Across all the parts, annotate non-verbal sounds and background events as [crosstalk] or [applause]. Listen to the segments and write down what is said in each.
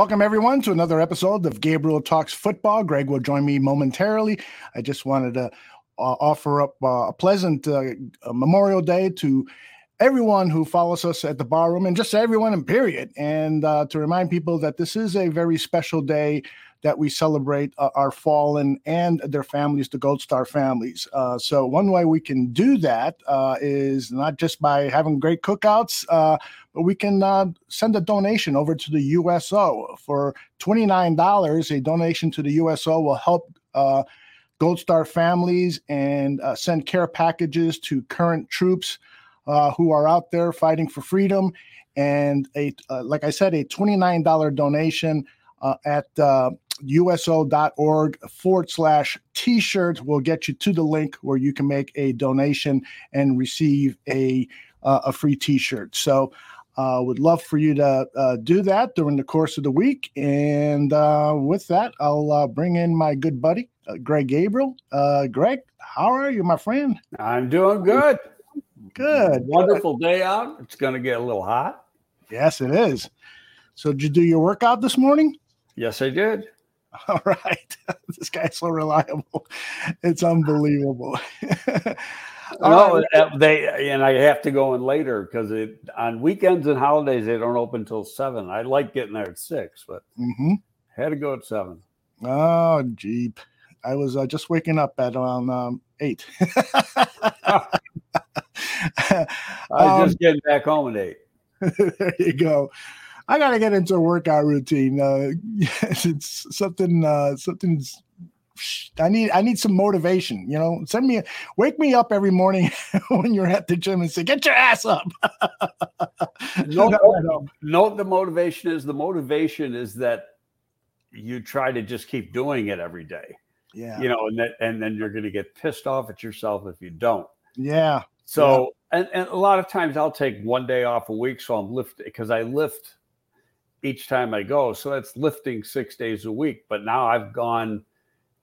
Welcome, everyone, to another episode of Gabriel Talks Football. Greg will join me momentarily. I just wanted to uh, offer up uh, a pleasant uh, Memorial Day to everyone who follows us at the barroom and just everyone in period. And uh, to remind people that this is a very special day that we celebrate uh, our fallen and their families, the Gold Star families. Uh, so, one way we can do that uh, is not just by having great cookouts, uh, but we can uh, send a donation over to the USO. For $29, a donation to the USO will help. Uh, Gold Star families and send care packages to current troops who are out there fighting for freedom. And a, like I said, a $29 donation uh, at uh, uso.org forward slash t-shirt will get you to the link where you can make a donation and receive a uh, a free t-shirt so uh, would love for you to uh, do that during the course of the week. And uh, with that i'll uh, bring in my good buddy uh, greg gabriel. Uh, greg how are you my friend? I'm doing good. Good. Wonderful day out. It's going to get a little hot. Yes it is. So did you do your workout this morning? Yes i did. [laughs] All right. [laughs] this guy's so reliable. It's unbelievable. [laughs] no, right. they and I have to go in later because it on weekends and holidays they don't open until seven. I like getting there at six, but mm-hmm. had to go at seven. Oh, jeep! I was uh, just waking up at around um, eight. [laughs] I was um, just getting back home at eight. [laughs] there you go. I got to get into a workout routine. Uh, yes [laughs] it's something, uh, something's. I need I need some motivation. You know, send me wake me up every morning [laughs] when you're at the gym and say, "Get your ass up." [laughs] no, no, no, the motivation is the motivation is that you try to just keep doing it every day. Yeah, you know, and that and then you're going to get pissed off at yourself if you don't. Yeah. So, yeah. And, and a lot of times I'll take one day off a week, so I'm lifting because I lift each time I go. So that's lifting six days a week. But now I've gone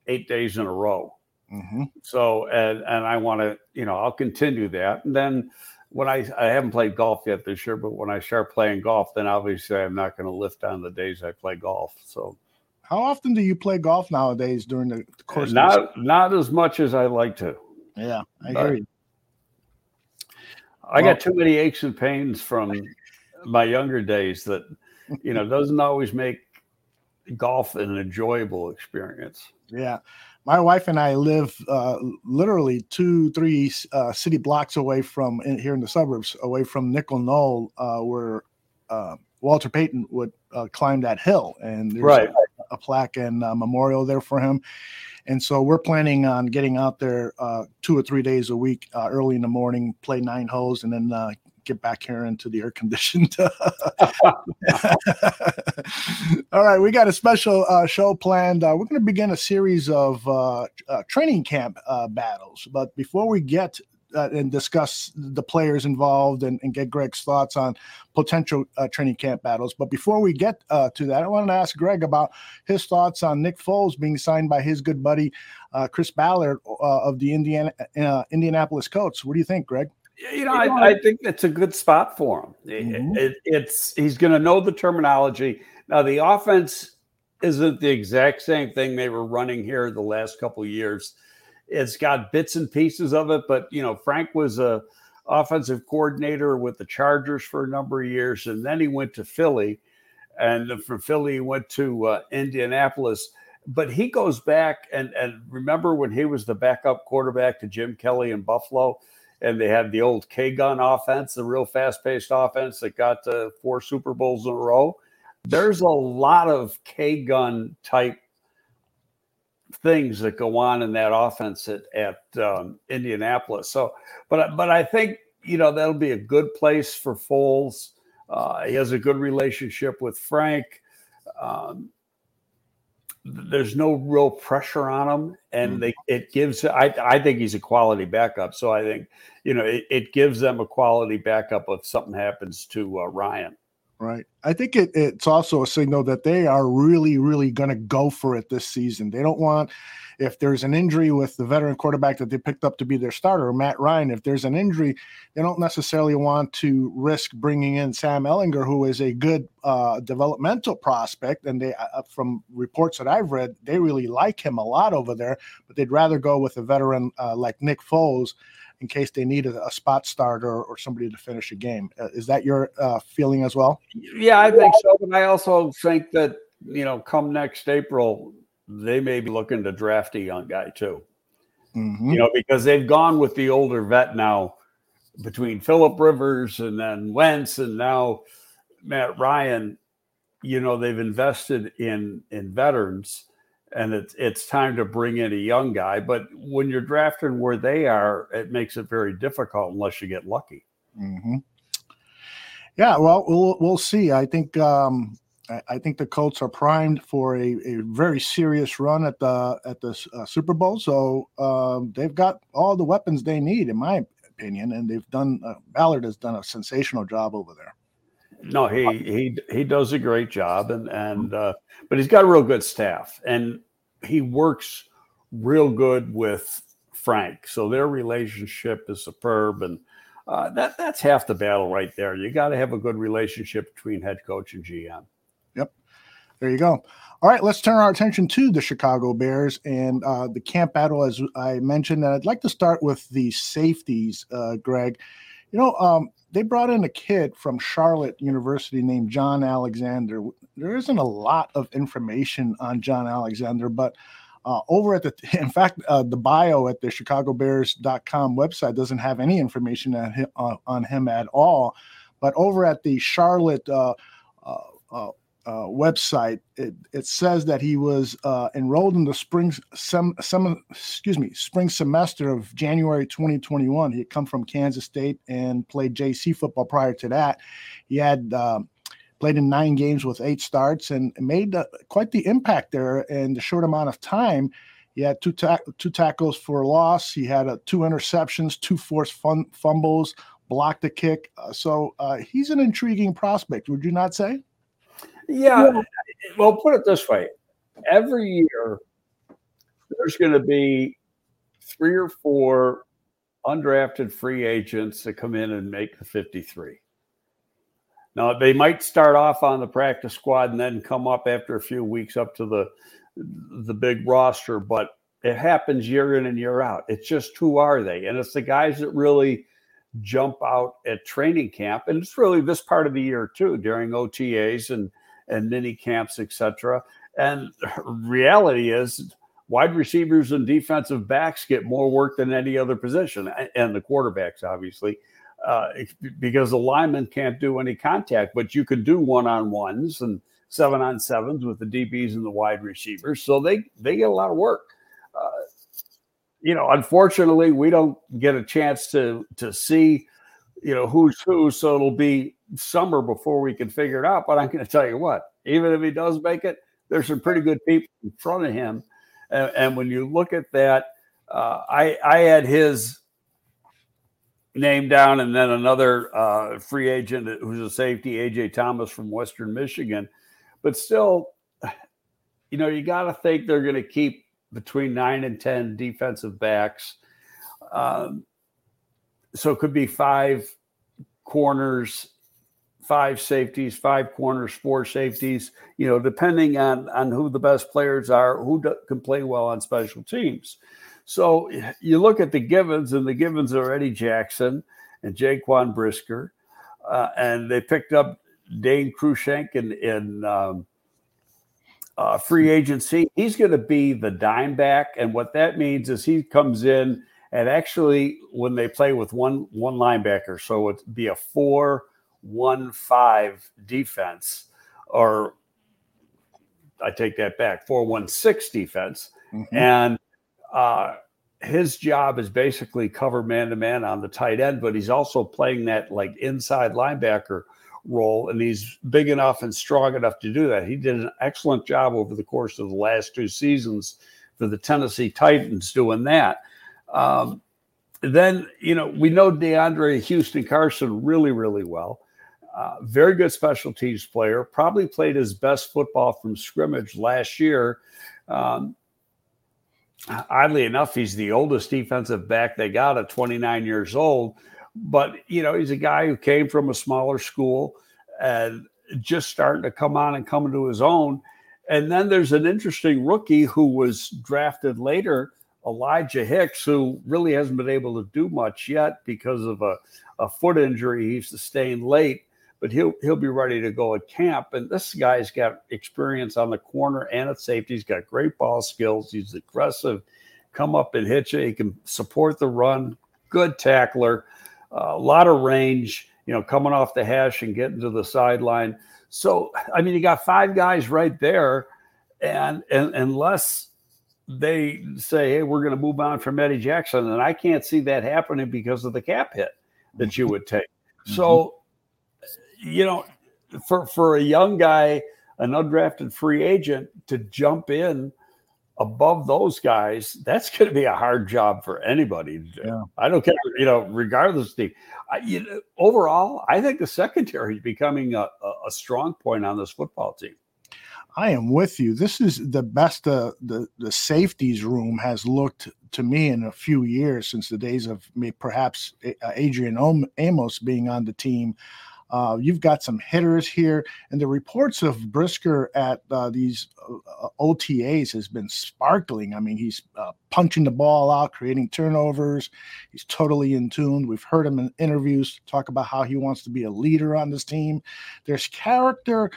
eight days in a row. Mm-hmm. So and and I want to, you know, I'll continue that. And then when I I haven't played golf yet this year, but when I start playing golf, then obviously I'm not going to lift on the days I play golf. So. How often do you play golf nowadays during the course? Not not as much as I like to. Yeah, I but hear you. I well, got too many aches and pains from my younger days that you know, [laughs] doesn't always make golf an enjoyable experience. Yeah. My wife and I live uh, literally two, three uh, city blocks away from in, here in the suburbs, away from Nickol Knoll, uh, where uh, Walter Payton would uh, climb that hill. And there's right. a, a, plaque and a memorial there for him. And so we're planning on getting out there uh, two or three days a week, early in the morning, play nine holes, and then get back here into the air conditioned. [laughs] All right, we got a special uh, show planned. Uh, we're going to begin a series of uh, uh training camp uh, battles. But before we get uh, and discuss the players involved and, and, get Greg's thoughts on potential training camp battles. But before we get to that, I wanted to ask Greg about his thoughts on Nick Foles being signed by his good buddy Chris Ballard of the Indiana Indianapolis Colts. What do you think, Greg? You know, I, I, think it's a good spot for him. Mm-hmm. It, it's he's going to know the terminology. Now, the offense isn't the exact same thing they were running here the last couple years. It's got bits and pieces of it, but you know, Frank was a offensive coordinator with the Chargers for a number of years, and then he went to Philly, and from Philly he went to uh, Indianapolis. But he goes back and and remember when he was the backup quarterback to Jim Kelly in Buffalo and they had the old K gun offense, the real fast paced offense that got to four Super Bowls in a row. There's a lot of K gun type things that go on in that offense at, at um, Indianapolis. So, but but I think you know that'll be a good place for Foles. Uh, he has a good relationship with Frank. Um, there's no real pressure on him, and mm-hmm. they it gives. I I think he's a quality backup. So I think you know it, it gives them a quality backup if something happens to uh, Ryan. Right. I think it, it's also a signal that they are really, really going to go for it this season. They don't want, if there's an injury with the veteran quarterback that they picked up to be their starter, Matt Ryan, if there's an injury, they don't necessarily want to risk bringing in Sam Ehlinger, who is a good uh, developmental prospect. And they, uh, from reports that I've read, they really like him a lot over there, but they'd rather go with a veteran uh, like Nick Foles in case they need a, a spot starter or somebody to finish a game. Uh, is that your uh, feeling as well? Yeah, I think so. But I also think that, you know, come next April, they may be looking to draft a young guy too. Mm-hmm. You know, because they've gone with the older vet now between Philip Rivers and then Wentz and now Matt Ryan. You know, they've invested in in veterans and it's it's time to bring in a young guy. But when you're drafting where they are, it makes it very difficult unless you get lucky. Mm-hmm. Yeah, well, we'll we'll see. I think um, I, think the Colts are primed for a, a very serious run at the at the uh, Super Bowl. So um, they've got all the weapons they need, in my opinion, and they've done. Uh, Ballard has done a sensational job over there. No, he he he does a great job, and and uh, but he's got a real good staff, and he works real good with Frank. So their relationship is superb, and uh, that that's half the battle right there. You got to have a good relationship between head coach and GM. Yep, there you go. All right, let's turn our attention to the Chicago Bears and uh, the camp battle, as I mentioned. And I'd like to start with the safeties, uh, Greg. You know, um, they brought in a kid from Charlotte University named John Alexander. There isn't a lot of information on John Alexander, but uh, over at the, [laughs] in fact, uh, the bio at the ChicagoBears.com website doesn't have any information on him, uh, on him at all. But over at the Charlotte uh, website, it, it says that he was uh, enrolled in the spring sem, sem, excuse me spring semester of January 2021. He had come from Kansas State and played JC football prior to that. He had uh, played in nine games with eight starts and made uh, quite the impact there in the short amount of time. He had two ta- two tackles for loss. He had uh, two interceptions, two forced fun- fumbles, blocked a kick. So he's an intriguing prospect. Would you not say? Yeah. Well, put it this way every year, there's going to be three or four undrafted free agents that come in and make the 53. Now, they might start off on the practice squad and then come up after a few weeks up to the the big roster, but it happens year in and year out. It's just who are they? And it's the guys that really jump out at training camp. And it's really this part of the year too, during OTAs and and mini camps, etc. And reality is, wide receivers and defensive backs get more work than any other position, and the quarterbacks, obviously, uh, because the linemen can't do any contact, but you can do one on ones and seven on sevens with the DBs and the wide receivers. So they they get a lot of work. Uh, you know, unfortunately, we don't get a chance to to see, you know, who's who. So it'll be summer before we can figure it out. But I'm going to tell you what, even if he does make it, there's some pretty good people in front of him. And, and when you look at that, uh, I I had his name down, and then another uh, free agent who's a safety, AJ Thomas from Western Michigan. But still, [sighs] you know, you got to think they're going to keep between nine and ten defensive backs. Um, so it could be five corners five safeties, five corners, four safeties, you know, depending on, on who the best players are, who do, can play well on special teams. So you look at the Givens, and the Givens are Eddie Jackson and Jaquan Brisker, uh, and they picked up Dane Cruikshank in, in um, uh, free agency. He's going to be the dime back, and what that means is he comes in and actually when they play with one one linebacker, so it'd be a four – one five defense, or I take that back, four one six defense, mm-hmm. and uh, his job is basically cover man to man on the tight end, but he's also playing that like inside linebacker role, and he's big enough and strong enough to do that. He did an excellent job over the course of the last two seasons for the Tennessee Titans doing that. Um, then, you know, we know DeAndre Houston Carson really, really well. Uh, very good special teams player. Probably played his best football from scrimmage last year. Um, oddly enough, he's the oldest defensive back they got at 29 years old. But, you know, he's a guy who came from a smaller school and just starting to come on and come into his own. And then there's an interesting rookie who was drafted later, Elijah Hicks, who really hasn't been able to do much yet because of a, a foot injury he sustained late. But he'll he'll be ready to go at camp. And this guy's got experience on the corner and at safety. He's got great ball skills. He's aggressive, come up and hit you. He can support the run. Good tackler, uh, a lot of range. You know, coming off the hash and getting to the sideline. So, I mean, you got five guys right there, and, and unless they say, "Hey, we're going to move on from Eddie Jackson," and I can't see that happening because of the cap hit that you would take. Mm-hmm. So, you know, for for a young guy, an undrafted free agent to jump in above those guys, that's going to be a hard job for anybody. Yeah. I don't care, you know, regardless. The I, you know, overall, I think the secondary is becoming a, a, strong point on this football team. I am with you. This is the best uh, the the safeties room has looked to me in a few years since the days of me, perhaps uh, Adrian Amos being on the team. Uh, you've got some hitters here, and the reports of Brisker at uh, these uh, OTAs has been sparkling. I mean, he's uh, punching the ball out, creating turnovers. He's totally in tune. We've heard him in interviews talk about how he wants to be a leader on this team. There's character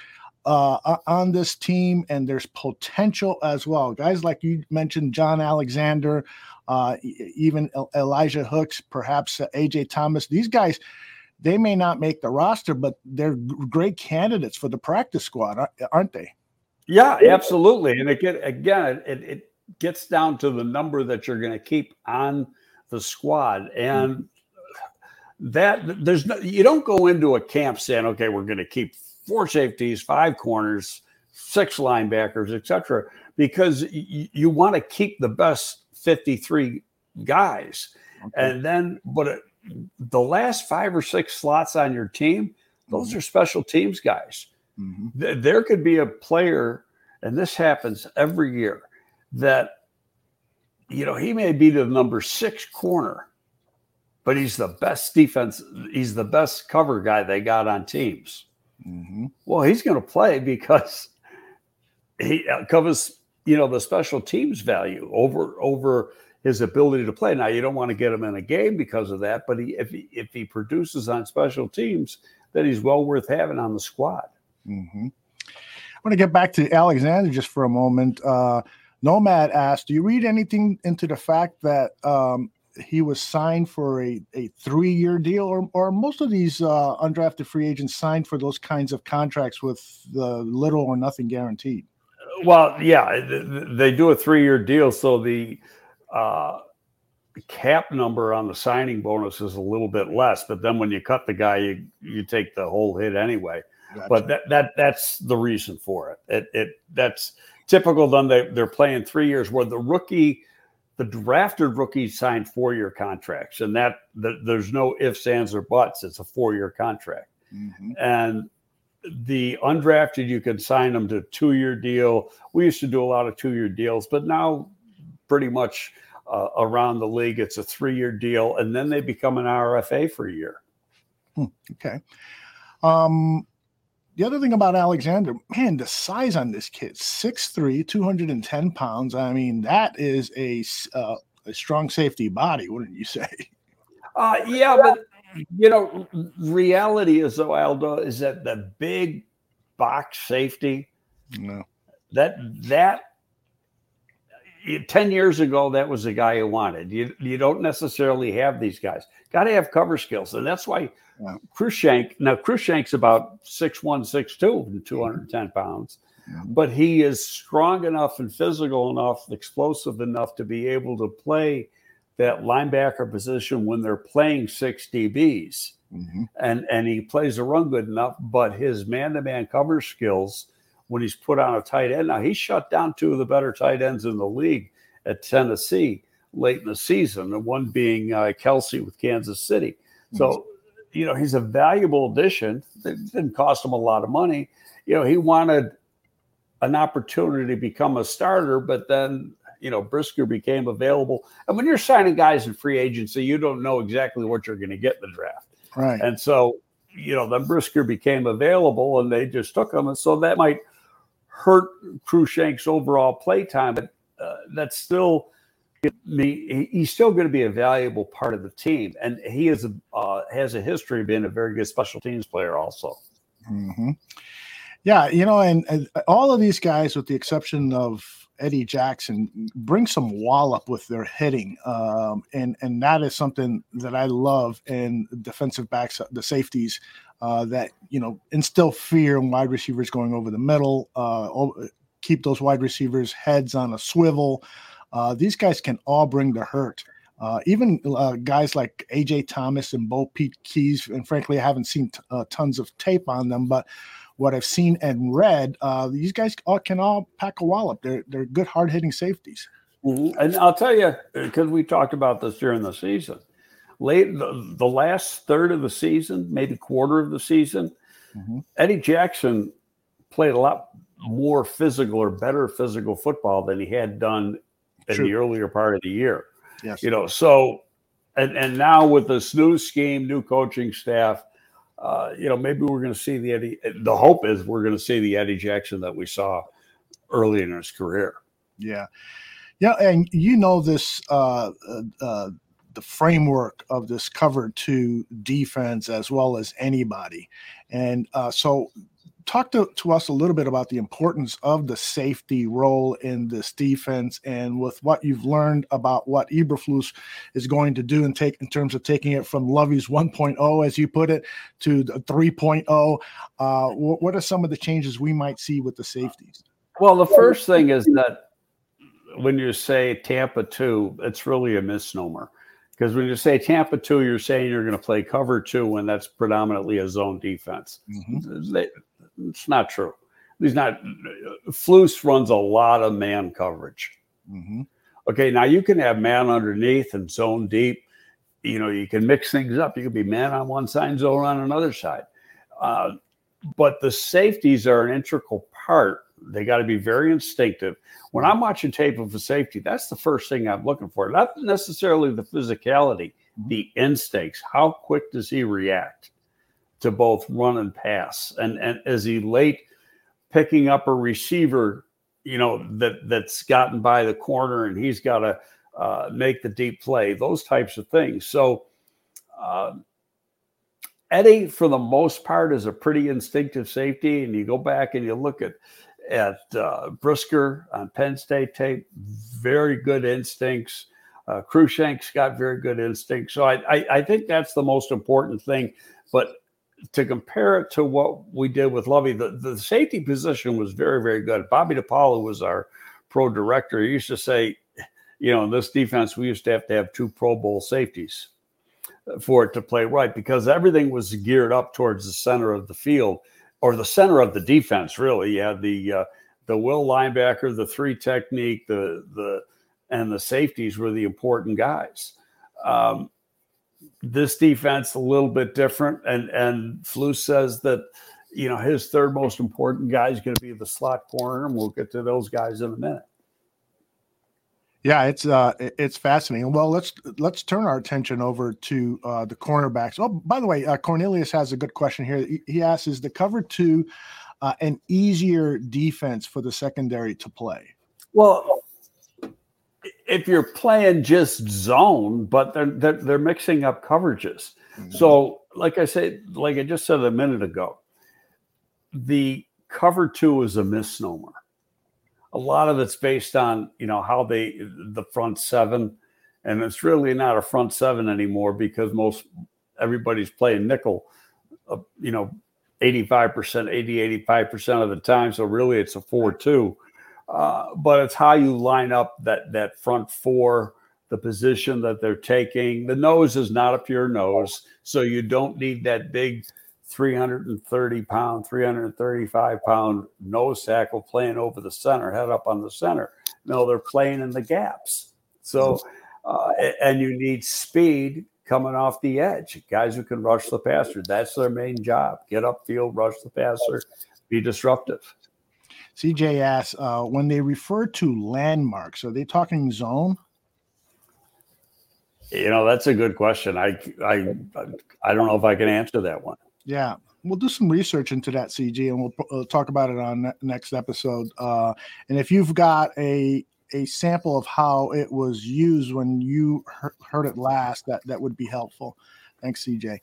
uh, on this team, and there's potential as well. Guys like you mentioned, John Alexander, uh, even Elijah Hooks, perhaps uh, AJ Thomas. These guys, they may not make the roster, but they're great candidates for the practice squad, aren't they? Yeah, absolutely. And again, again, it, it gets down to the number that you're going to keep on the squad, and that there's no, you don't go into a camp saying, okay, we're going to keep four safeties, five corners, six linebackers, etc., because y- you want to keep the best 53 guys. Okay. And then, but it, the last five or six slots on your team, those mm-hmm. are special teams guys. Mm-hmm. Th- there could be a player, and this happens every year, that you know he may be the number six corner, but he's the best defense. He's the best cover guy they got on teams. Mm-hmm. Well, he's going to play because he uh, covers you know the special teams value over over his ability to play. Now, you don't want to get him in a game because of that, but he, if he if he produces on special teams, then he's well worth having on the squad. Mm-hmm. I want to get back to Alexander just for a moment. Uh, Nomad asked, "Do you read anything into the fact that um, he was signed for a, a three year deal, or, or most of these uh, undrafted free agents signed for those kinds of contracts with the little or nothing guaranteed?" Well, yeah, they do a three year deal, so the uh, cap number on the signing bonus is a little bit less, but then when you cut the guy, you you take the whole hit anyway. Gotcha. But that that that's the reason for it. It it that's typical. Then they they're playing three years where the rookie, the drafted rookie signed four year contracts, and that the, there's no ifs, ands, or buts. It's a four year contract, mm-hmm. and the undrafted you can sign them to two year deal. We used to do a lot of two year deals, but now pretty much uh, around the league. It's a three year deal, and then they become an RFA for a year. Hmm, okay. Um, the other thing about Alexander, man, the size on this kid 6'3, 210 pounds. I mean, that is a, uh, a strong safety body, wouldn't you say? Uh, yeah, but you know, reality is though, Aldo, is that the big box safety, no. that that 10 years ago, that was the guy you wanted. You, you don't necessarily have these guys. Got to have cover skills. And that's why yeah. Cruikshank, now Cruikshank's about 6'1, 6'2, and 210 pounds, but he is strong enough and physical enough, explosive enough to be able to play that linebacker position when they're playing six DBs. mm-hmm. and and he plays the run good enough. But his man-to-man cover skills, when he's put on a tight end, now he shut down two of the better tight ends in the league at Tennessee late in the season. The one being uh, Kelce with Kansas City. So, you know, he's a valuable addition. It didn't cost him a lot of money. You know, he wanted an opportunity to become a starter, but then you know Brisker became available. And when you're signing guys in free agency, you don't know exactly what you're going to get in the draft. Right. And so, you know, then Brisker became available, and they just took him, and so that might hurt Cruikshank's overall play time, but uh, that's still me. He's still going to be a valuable part of the team, and he is a, uh, has a history of being a very good special teams player, also. Mm-hmm. Yeah, you know, and, and, all of these guys, with the exception of Eddie Jackson, bring some wallop with their hitting, um, and and that is something that I love in defensive backs, the safeties, uh, that you know instill fear in wide receivers going over the middle, uh, keep those wide receivers' heads on a swivel. Uh, these guys can all bring the hurt. Uh, even uh, guys like AJ Thomas and Bopete Keyes, and frankly, I haven't seen t- uh, tons of tape on them, but what I've seen and read, uh, these guys all, can all pack a wallop. They're they're good hard hitting safeties. Mm-hmm. And I'll tell you because we talked about this during the season. Late the, the, last third of the season, maybe quarter of the season, mm-hmm. Eddie Jackson played a lot more physical or better physical football than he had done in True. the earlier part of the year. Yes. You know, so and and now with this new scheme, new coaching staff, uh, you know, maybe we're going to see the Eddie. The hope is we're going to see the Eddie Jackson that we saw early in his career. Yeah, yeah, and you know this uh, uh, uh, the framework of this cover two defense as well as anybody, and uh, so talk to, to us a little bit about the importance of the safety role in this defense and with what you've learned about what Eberflus is going to do and take in terms of taking it from Lovie's 1.0, as you put it, to the 3.0. Uh, what, what are some of the changes we might see with the safeties? Well, the first thing is that when you say Tampa 2, it's really a misnomer. Because when you say Tampa 2, you're saying you're going to play cover two when that's predominantly a zone defense. Mm-hmm. They, it's not true. He's not. Flus runs a lot of man coverage. Mm-hmm. Okay, now you can have man underneath and zone deep. You know, you can mix things up. You can be man on one side, zone on another side. Uh, but the safeties are an integral part. They got to be very instinctive. When I'm watching tape of a safety, that's the first thing I'm looking for. Not necessarily the physicality, mm-hmm. the instincts. How quick does he react? To both run and pass. And and is he late picking up a receiver, you know, that that's gotten by the corner and he's got to uh, make the deep play, those types of things. So uh, Eddie, for the most part, is a pretty instinctive safety. And you go back and you look at at uh, Brisker on Penn State tape, very good instincts. Uh, Cruikshank's got very good instincts. So I, I, I think that's the most important thing. But to compare it to what we did with Lovie, the, the safety position was very, very good. Bobby DePaula was our pro director. He used to say, you know, in this defense, we used to have to have two Pro Bowl safeties for it to play right because everything was geared up towards the center of the field or the center of the defense. Really, you had the uh, the will linebacker, the three technique, the the and the safeties were the important guys. Um, this defense a little bit different. And and Flus says that you know his third most important guy is going to be the slot corner, and we'll get to those guys in a minute. Yeah, it's uh it's fascinating. Well, let's let's turn our attention over to uh the cornerbacks. Oh, by the way, uh, Cornelius has a good question here. He, he asks, "Is the cover two uh, an easier defense for the secondary to play?" Well, if you're playing just zone, but they're they're, they're mixing up coverages. Mm-hmm. So, like I said, like I just said a minute ago, the cover two is a misnomer. A lot of it's based on you know how they the front seven, and it's really not a front seven anymore because most everybody's playing nickel, uh, you know, 85%, 80, 85% of the time. So really it's a 4 2. Uh, but it's how you line up that that front four the position that they're taking. The nose is not a pure nose, so you don't need that big 330 pound, 335 pound nose tackle playing over the center, head up on the center. No, they're playing in the gaps. So, uh, and you need speed coming off the edge, guys who can rush the passer. That's their main job. Get upfield, rush the passer, be disruptive. CJ asks, uh, when they refer to landmarks, are they talking zone? You know, that's a good question. I, I, I don't know if I can answer that one. Yeah, we'll do some research into that, CG, and we'll uh, talk about it on ne- next episode. Uh, and if you've got a a sample of how it was used when you he- heard it last, that that would be helpful. Thanks, CJ.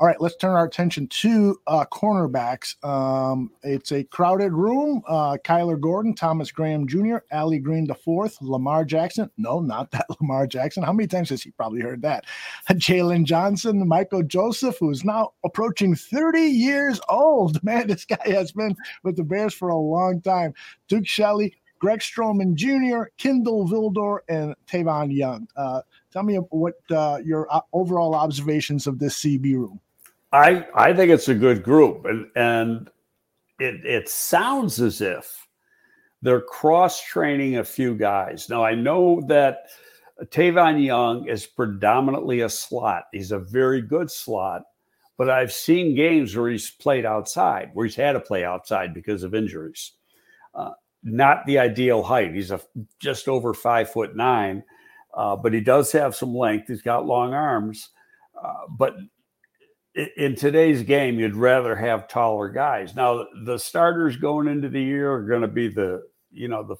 All right, let's turn our attention to uh, cornerbacks. Um, it's a crowded room. Uh, Kyler Gordon, Thomas Graham Jr., Allie Green the fourth, Lamar Jackson. No, not that [laughs] Lamar Jackson. How many times has he probably heard that? [laughs] Jaylon Johnson, Michael Joseph, who is now approaching 30 years old. [laughs] Man, this guy has been with the Bears for a long time. Duke Shelley, Greg Stroman Jr., Kindle Vildor, and Tavon Young. Uh, tell me what uh, your uh, overall observations of this CB room. I I think it's a good group, and and it it sounds as if they're cross training a few guys. Now I know that Tavon Young is predominantly a slot. He's a very good slot, but I've seen games where he's played outside, where he's had to play outside because of injuries. Uh, not the ideal height. He's a just over five foot nine, uh, but he does have some length. He's got long arms, uh, but in today's game, you'd rather have taller guys. Now, the starters going into the year are going to be the, you know, the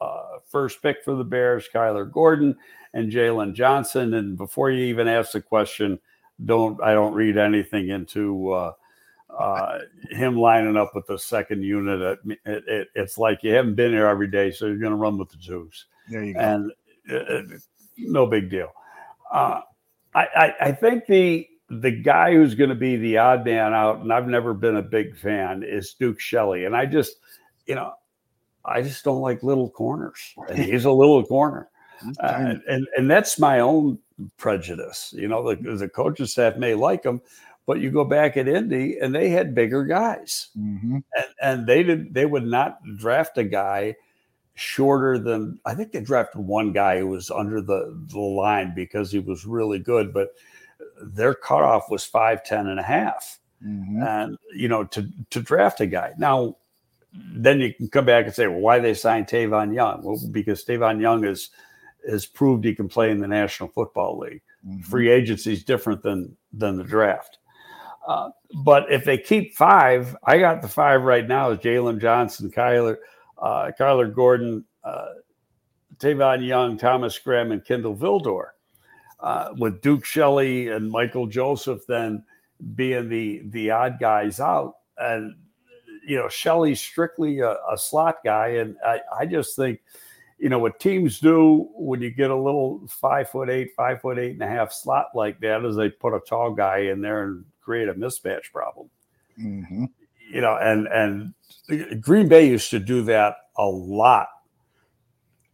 uh, first pick for the Bears, Kyler Gordon and Jaylon Johnson. And before you even ask the question, don't I don't read anything into uh, uh, him lining up with the second unit. It, it, it's like you haven't been here every day, so you're going to run with the twos. There you go. And it, no big deal. Uh, I, I, I think the the guy who's going to be the odd man out, and I've never been a big fan, is Duke Shelley. And I just, you know, I just don't like little corners. And [laughs] he's a little corner. Uh, and and that's my own prejudice. You know, the, the coaching staff may like him, but you go back at Indy and they had bigger guys, mm-hmm. and and they did they would not draft a guy shorter than I think they drafted one guy who was under the the line because he was really good, but their cutoff was five ten and a half. Mm-hmm. and you know to to draft a guy now. Then you can come back and say, well, why they signed Tavon Young? Well, because Tavon Young is has proved he can play in the National Football League. Mhm. Free agency is different than than the draft. Uh, but if they keep five, I got the five right now: is Jaylon Johnson, Kyler, uh, Kyler Gordon, uh, Tavon Young, Thomas Graham, and Kendall Vildor. Uh, with Duke Shelley and Michael Joseph then being the the odd guys out, and you know Shelley's strictly a, a slot guy, and I, I just think you know what teams do when you get a little five foot eight, five foot eight and a half slot like that is they put a tall guy in there and create a mismatch problem. Mhm. You know, and and Green Bay used to do that a lot.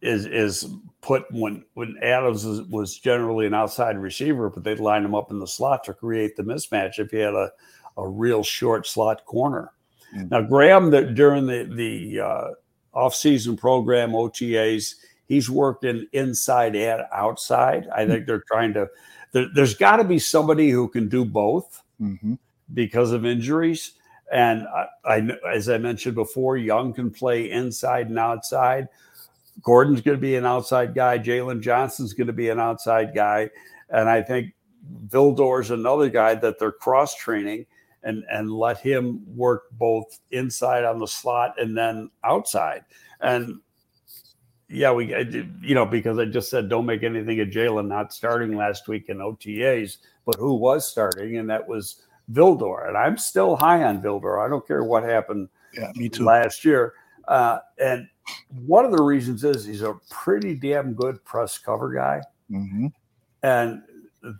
Is is put when when Adams was, was generally an outside receiver, but they'd line him up in the slot to create the mismatch if he had a, a real short slot corner. Mm. Now Graham, that during the the uh, off-season program OTAs, he's working inside and outside. I think they're trying to. There, there's got to be somebody who can do both Mhm. because of injuries. And I, I, as I mentioned before, Young can play inside and outside. Gordon's going to be an outside guy. Jaylon Johnson's going to be an outside guy, and I think Vildor's another guy that they're cross training and and let him work both inside on the slot and then outside. And yeah, we you know because I just said don't make anything of Jaylon not starting last week in OTAs, but who was starting, and that was Vildor, and I'm still high on Vildor. I don't care what happened Yeah, me too. last year. Uh, and one of the reasons is he's a pretty damn good press cover guy, Mhm. and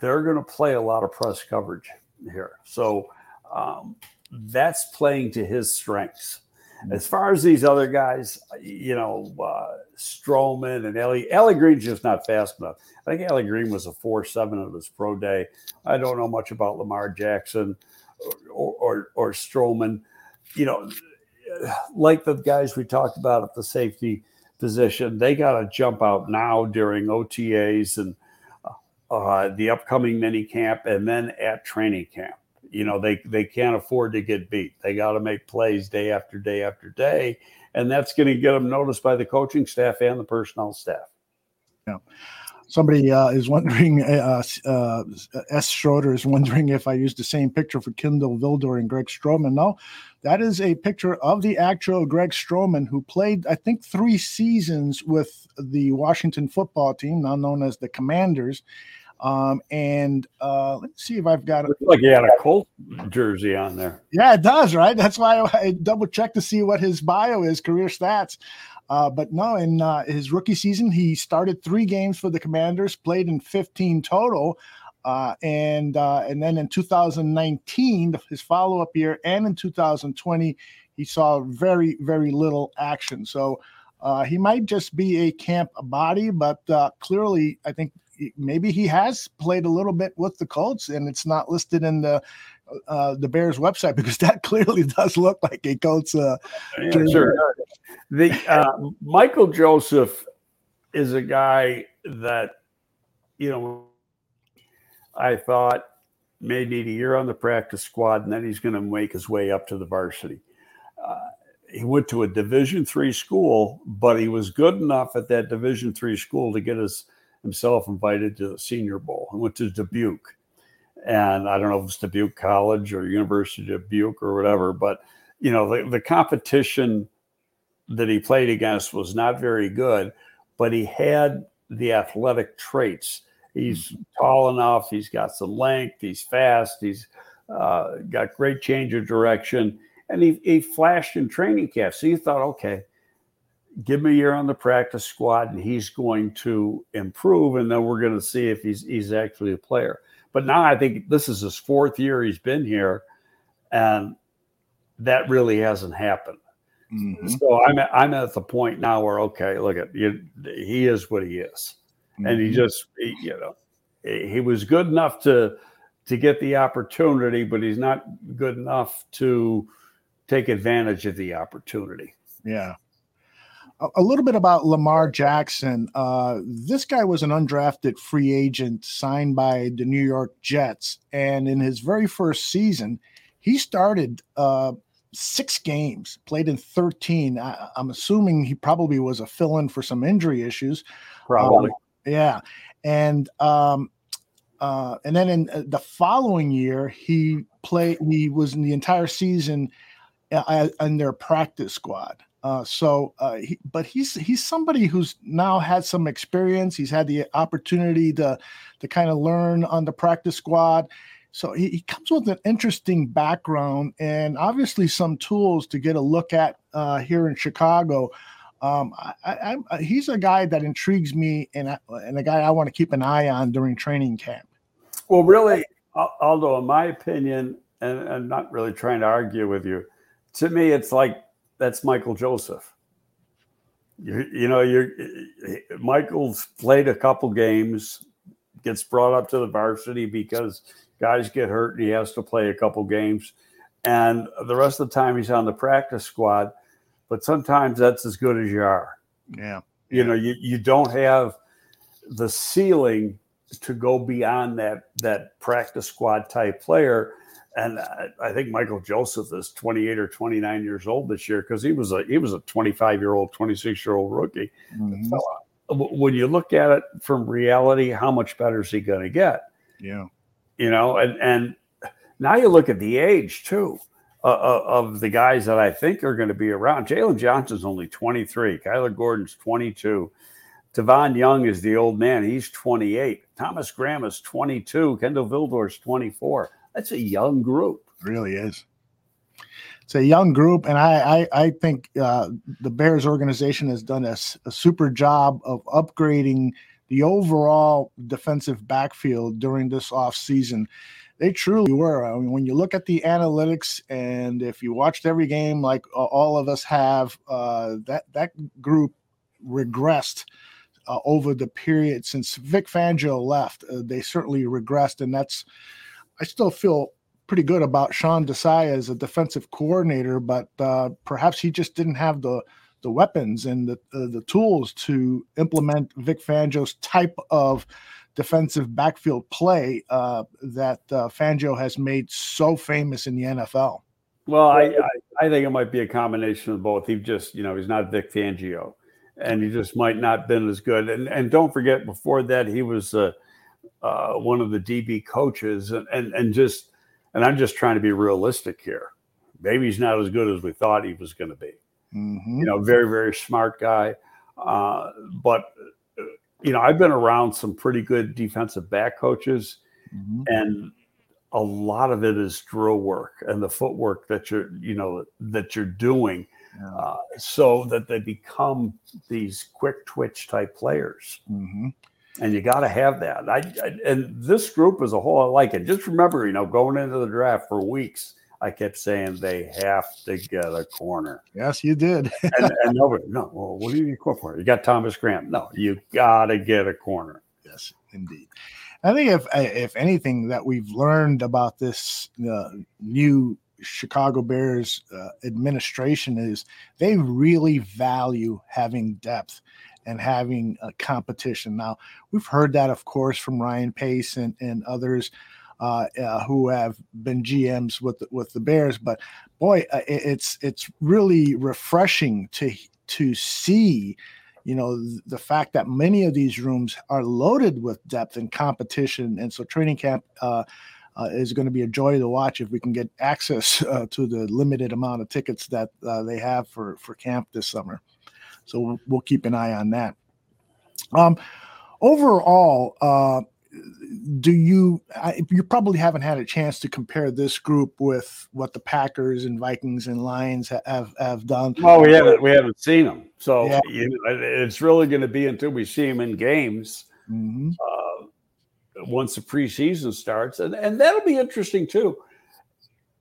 they're going to play a lot of press coverage here. So um, that's playing to his strengths. As far as these other guys, you know, uh, Stroman and Ellie. Ellie Green's just not fast enough. I think Ellie Green was a four seven of his pro day. I don't know much about Lamar Jackson or or, or Stroman. You know, like the guys we talked about at the safety position, they got to jump out now during OTAs and uh, the upcoming mini camp, and then at training camp. You know, they they can't afford to get beat. They got to make plays day after day after day, and that's going to get them noticed by the coaching staff and the personnel staff. Yeah. Somebody uh, is wondering, [laughs] uh, uh, S. Schroeder is wondering if I used the same picture for Kindle Vildor and Greg Stroman. No, that is a picture of the actual Greg Stroman who played, I think, three seasons with the Washington football team, now known as the Commanders. Um, and uh, let's see if I've got it. Like he had a Colt jersey on there. Yeah, it does, right? That's why I double checked to see what his bio is, career stats. Uh, but no, in uh, his rookie season, he started three games for the Commanders, played in 15 total. Uh, and uh, and then in 2019, his follow up year, and in 2020, he saw very very little action. So uh, he might just be a camp body, but uh, clearly, I think maybe he has played a little bit with the Colts, and it's not listed in the uh, the Bears website because that [laughs] clearly does look like a Colts. Uh, yeah, sure. The uh, Michael Joseph is a guy that you know I thought may need a year on the practice squad, and then he's going to make his way up to the varsity. Uh, he went to a Division three school, but he was good enough at that Division three school to get his himself invited to the Senior Bowl. He went to Dubuque, and I don't know if it's Dubuque College or University of Dubuque or whatever, but you know the, the competition that he played against was not very good, but he had the athletic traits. He's mm-hmm. tall enough. He's got some length. He's fast. He's uh, got great change of direction, and he, he flashed in training camp. So you thought, okay, give him a year on the practice squad and he's going to improve and then we're going to see if he's he's actually a player but now i think this is his fourth year he's been here and that really hasn't happened mm-hmm. so i'm at, i'm at the point now where okay look at you he is what he is mm-hmm. and he mm-hmm. just he, you know he was good enough to to get the opportunity but he's not good enough to take advantage of the opportunity yeah a little bit about Lamar Jackson. Uh, this guy was an undrafted free agent signed by the New York Jets. And in his very first season, he started uh, six games, played in 13. I, am assuming he probably was a fill in for some injury issues. Probably. Um, yeah. And, um, uh, and then in uh, the following year, he played, he was in the entire season uh, in their practice squad. Uh, so, uh, he, but he's he's somebody who's now had some experience. He's had the opportunity to to kind of learn on the practice squad. So he, he, comes with an interesting background and obviously some tools to get a look at uh, here in Chicago. Um, I, I, he's a guy that intrigues me and I, and a guy I want to keep an eye on during training camp. Well, really, although in my opinion, and I'm not really trying to argue with you, to me, it's like that's Michael Joseph. You, you know, you're Michael's played a couple games, gets brought up to the varsity because guys get hurt and he has to play a couple games. And the rest of the time he's on the practice squad. But sometimes that's as good as you are. Yeah. You know, you, you don't have the ceiling to go beyond that that practice squad type player and I think Michael Joseph is 28 or 29 years old this year because he was a he was a 25 year old, 26 year old rookie. Mm-hmm. When you look at it from reality, how much better is he going to get? Yeah, you know, and and now you look at the age too uh, uh of the guys that I think are going to be around. Jaylon Johnson's only 23. Kyler Gordon's 22. Tavon Young is the old man. He's 28. Thomas Graham is 22. Kindle Vildor's 24 that's a young group. It really is. It's a young group, and I I, I think uh, the Bears organization has done a, a super job of upgrading the overall defensive backfield during this offseason. They truly were. I mean, when you look at the analytics, and if you watched every game like all of us have, uh, that that group regressed uh, over the period since Vic Fangio left. Uh, they certainly regressed, and that's I still feel pretty good about Sean Desai as a defensive coordinator, but uh, perhaps he just didn't have the the weapons and the uh, the tools to implement Vic Fangio's type of defensive backfield play uh, that uh, Fangio has made so famous in the NFL. Well, I, I, I think it might be a combination of both. He just you know he's not Vic Fangio, and he just might not been as good. And and don't forget before that he was uh, uh, one of the DB coaches, and, and and just and I'm just trying to be realistic here. Maybe he's not as good as we thought he was going to be. Mm-hmm. You know, very very smart guy, uh, but you know I've been around some pretty good defensive back coaches, mm-hmm. and a lot of it is drill work and the footwork that you're you know that you're doing yeah. uh, so that they become these quick twitch type players mm-hmm. And you got to have that. I, I, and this group as a whole i like it. Just remember you know going into the draft for weeks i kept saying they have to get a corner. Yes you did. And, and, nobody no well, what do you need a for? You got thomas graham. No you got to get a corner. Yes indeed. I think if if anything that we've learned about this uh, new Chicago Bears uh, administration is they really value having depth and having a competition. Now we've heard that, of course, from Ryan Pace and, and others uh, uh, who have been GMs with the, with the Bears. But boy, uh, it's it's really refreshing to to see you know the fact that many of these rooms are loaded with depth and competition and so training camp uh, uh, is going to be a joy to watch if we can get access uh, to the limited amount of tickets that they have for for camp this summer so we'll, we'll keep an eye on that um, overall uh, do you I, you probably haven't had a chance to compare this group with what the Packers and Vikings and Lions have have done? Well, we haven't we haven't seen them, so yeah. you know, it's really going to be until we see them in games. Mm-hmm. Uh, once the preseason starts, and and that'll be interesting too.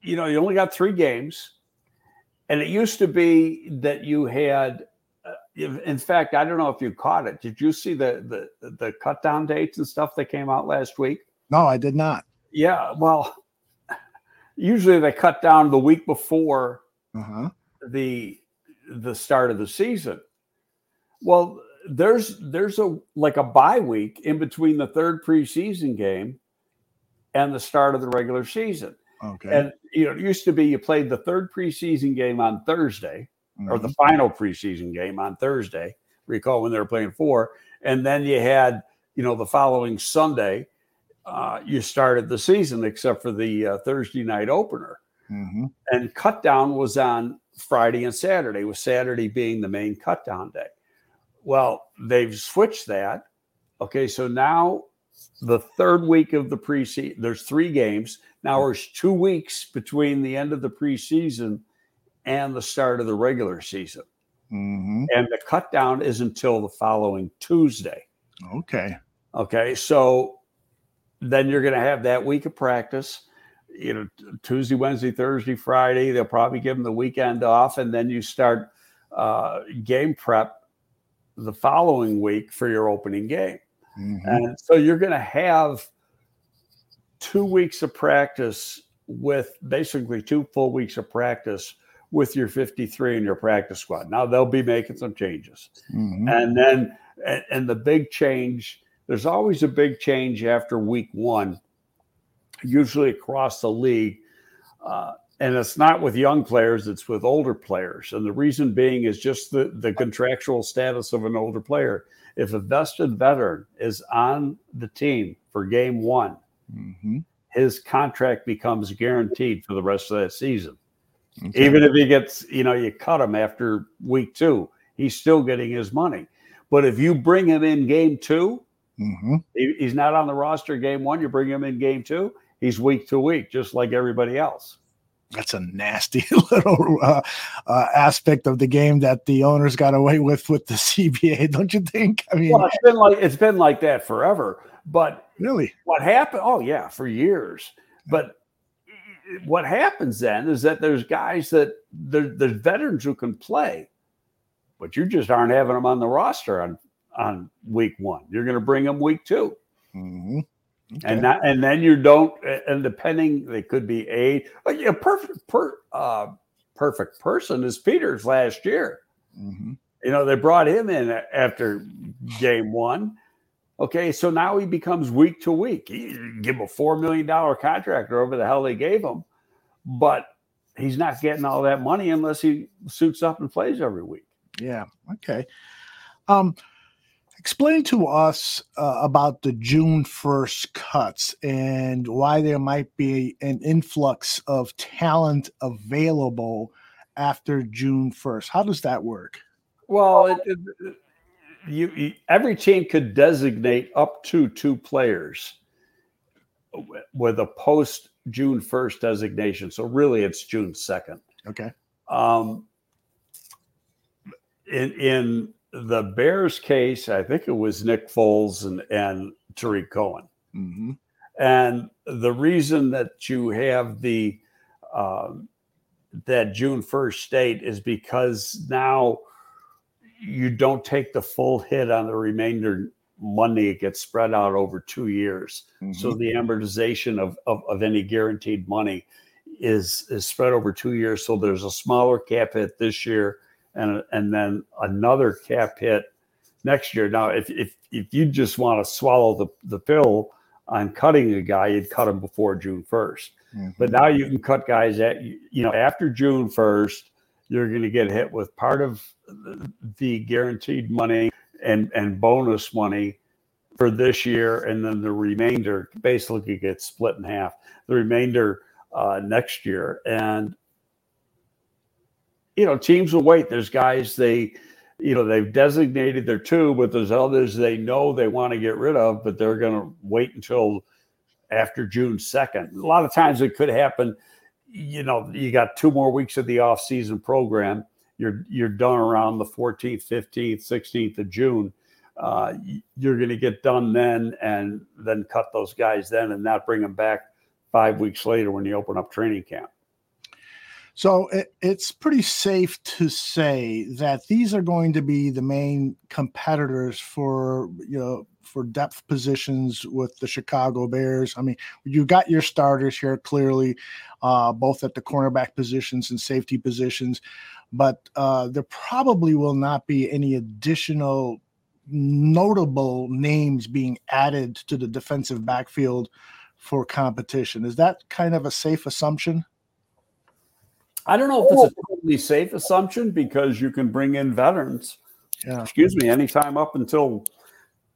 You know, you only got three games, and it used to be that you had in fact, I don't know if you caught it. Did you see the the the cut down dates and stuff that came out last week? No, I did not. Yeah, well, [laughs] usually they cut down the week before uh-huh. the the start of the season. Well, there's there's a like a bye week in between the third preseason game and the start of the regular season. Okay. And you know, it used to be you played the third preseason game on Thursday mm-hmm. or the mm-hmm. final preseason game on Thursday. Recall when they were playing four, and then you had you know the following Sunday, uh, you started the season except for the uh, Thursday night opener, mm-hmm. and cut down was on Friday and Saturday, with Saturday being the main cut down day. Well, they've switched that. Okay, so now the third week of the preseason, there's three games. Now there's two weeks between the end of the preseason and the start of the regular season. Mm-hmm. And the cut down is until the following Tuesday. Okay. Okay. So then you're going to have that week of practice, you know, Tuesday, Wednesday, Thursday, Friday. They'll probably give them the weekend off. And then you start uh, game prep the following week for your opening game. Mm-hmm. And so you're going to have two weeks of practice with basically two full weeks of practice with your 53 and your practice squad. Now they'll be making some changes. Mm-hmm. And then, and, and the big change, there's always a big change after week one, usually across the league. Uh, and it's not with young players, it's with older players. And the reason being is just the, the contractual status of an older player. If a vested veteran is on the team for game one, mm-hmm. his contract becomes guaranteed for the rest of that season. Okay. Even if he gets, you know, you cut him after week two, he's still getting his money. But if you bring him in game 2 mm-hmm. he, he's not on the roster game one. You bring him in game two, he's week to week, just like everybody else. That's a nasty [laughs] little uh, uh, aspect of the game that the owners got away with with the [laughs] CBA, don't you think? I mean, well, it's been like it's been like that forever. But really, what happened? Oh yeah, for years. But what happens then is that there's guys that there, there's veterans who can play, but you just aren't having them on the roster on on week one. You're going to bring them week 2 Mm-hmm. Okay. and that, and then you don't. And depending, they could be a like a perfect per uh, perfect person is Peters last year. Mm-hmm. You know, they brought him in after game one. Okay, so now he becomes week to week. You give him a four million dollar contract or whatever the hell they gave him, but he's not getting all that money unless he suits up and plays every week. Yeah. Okay. Um, explain to us uh, about the June 1st cuts and why there might be an influx of talent available after June 1st. How does that work? Well, it, it, you, you, every team could designate up to two players with a post June 1st designation. So really it's June 2nd. Okay. Um, in in the Bears case, I think it was Nick Foles and, and Tarik Cohen. Mm-hmm. And the reason that you have the um, that June 1st date is because now you don't take the full hit on the remainder money. It gets spread out over two years. Mm-hmm. So the amortization of, of, of any guaranteed money is is spread over two years. So there's a smaller cap hit this year and and then another cap hit next year. Now, if if if you just want to swallow the, the pill on cutting a guy, you'd cut him before June 1st. Mm-hmm. But now you can cut guys at you know after June 1st, you're going to get hit with part of the guaranteed money and and bonus money for this year, and then the remainder basically gets split in half. The remainder uh, next year, and you know teams will wait. There's guys they you know they've designated their two, but there's others they know they want to get rid of, but they're going to wait until after June 2nd. A lot of times it could happen. You know, you got two more weeks of the off-season program. You're you're done around the 14th, 15th, 16th of June. Uh, you're going to get done then, and then cut those guys then, and not bring them back five weeks later when you open up training camp. So it, it's pretty safe to say that these are going to be the main competitors for you know for depth positions with the Chicago Bears. I mean, you got your starters here clearly, uh, both at the cornerback positions and safety positions, but uh, there probably will not be any additional notable names being added to the defensive backfield for competition. Is that kind of a safe assumption? I don't know if it's a totally safe assumption because you can bring in veterans. Yeah. Excuse me, anytime up until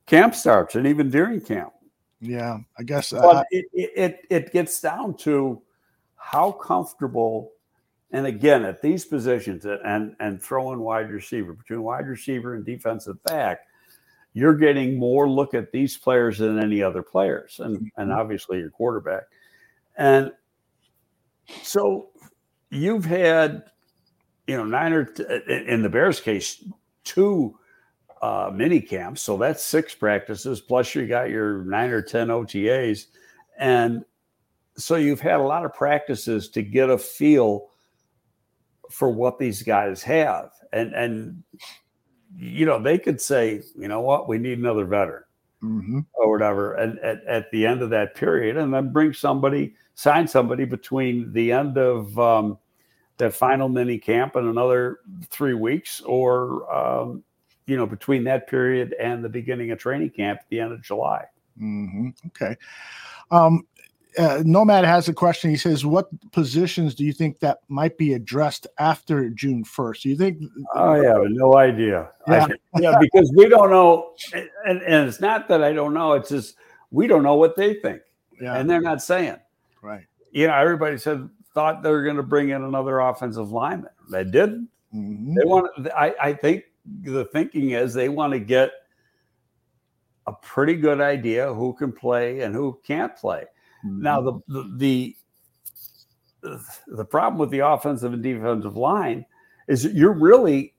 camp starts and even during camp. Yeah, I guess. But Uh, it, it it gets down to how comfortable, and again at these positions and and throwing wide receiver between wide receiver and defensive back, you're getting more look at these players than any other players, and and obviously your quarterback, and so you've had, you know, nine or t- in the Bears case, two uh, mini camps. So that's six practices, plus you got your nine or 10 OTAs. And so you've had a lot of practices to get a feel for what these guys have. And, and, you know, they could say, you know what, we need another veteran mhm. or whatever and at, at the end of that period and then bring somebody sign somebody between the end of um, that final mini camp and another three weeks or um, you know between that period and the beginning of training camp at the end of july hmm Okay. Um, uh, Nomad has a question. He says, "What positions do you think that might be addressed after June 1st? Do you think?" i have no idea Yeah. I, [laughs] yeah because we don't know and, and it's not that i don't know it's just we don't know what they think Yeah. and they're not saying right. you know everybody said thought they were going to bring in another offensive lineman they didn't Mhm. They want. I, I think the thinking is they want to get a pretty good idea who can play and who can't play. Now the the the, the problem with the offensive and defensive line is you're really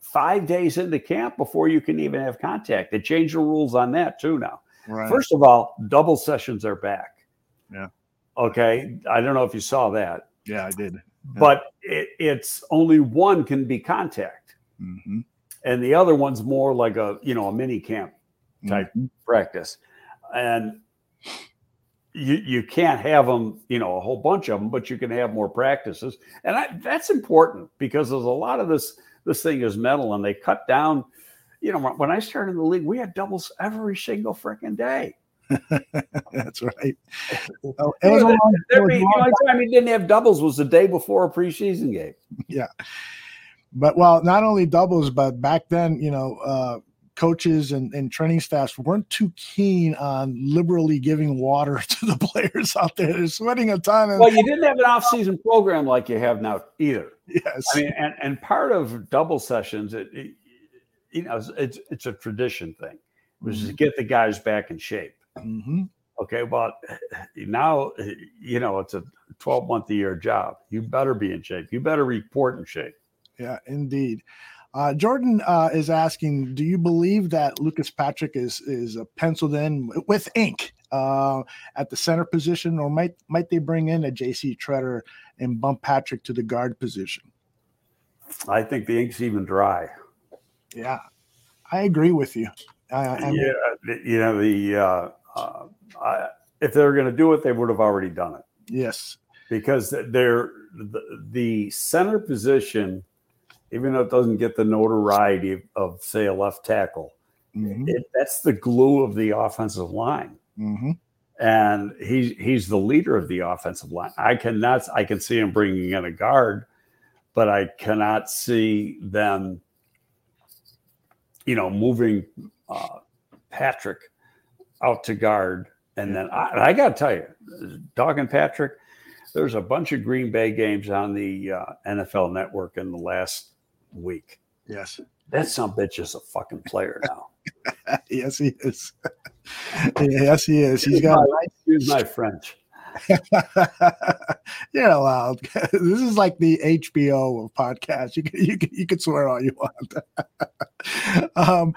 five days into camp before you can even have contact. They changed the rules on that too now. right. First of all, double sessions are back. Yeah. Okay. I don't know if you saw that, yeah, I did. but it, it's only one can be contact. hmm and the other one's more like a you know a mini camp type mm-hmm. practice, and you you can't have them you know a whole bunch of them, but you can have more practices, and I, that's important because there's a lot of this this thing is metal and they cut down. You know, when I started in the league, we had doubles every single freaking day. That's right. [laughs] Oh, it was a long, the only time he didn't have doubles was the day before a preseason game. [laughs] Yeah. But well, not only doubles, but back then, you know, uh, coaches and, and training staffs weren't too keen on liberally giving water [laughs] to the players out there. They're sweating a ton. And- well, you didn't have an off-season program like you have now either. Yes. I mean, and, and part of double sessions, it, it you know, it's it's a tradition thing, which mm-hmm. is to get the guys back in shape. Mm-hmm. Okay, but [laughs] now you know it's a 12 month a year job. You better be in shape. You better report in shape. Yeah, indeed. Uh, Jordan uh, is asking, do you believe that Lucas Patrick is is uh, penciled in with ink uh, at the center position, or might might they bring in a J.C. Tretter and bump Patrick to the guard position? I think the ink's even dry. Yeah, I agree with you. I, yeah, you know the uh, I, if they were going to do it, they would have already done it. Yes, because they're the, the center position, even though it doesn't get the notoriety of, of say a left tackle, mm-hmm. it, that's the glue of the offensive line. Mm-hmm. And he's he's the leader of the offensive line. I cannot I can see him bringing in a guard, but I cannot see them, you know, moving uh, Patrick out to guard. And then I, I got to tell you, Dog and Patrick, there's a bunch of Green Bay games on the uh, NFL network in the last week. Yes. That some bitch is a fucking player now. [laughs] yes, he is. [laughs] yes, he is. He's got. Excuse my French. [laughs] You're allowed. this is like the HBO of podcasts. You can, you can, you can swear all you want. um,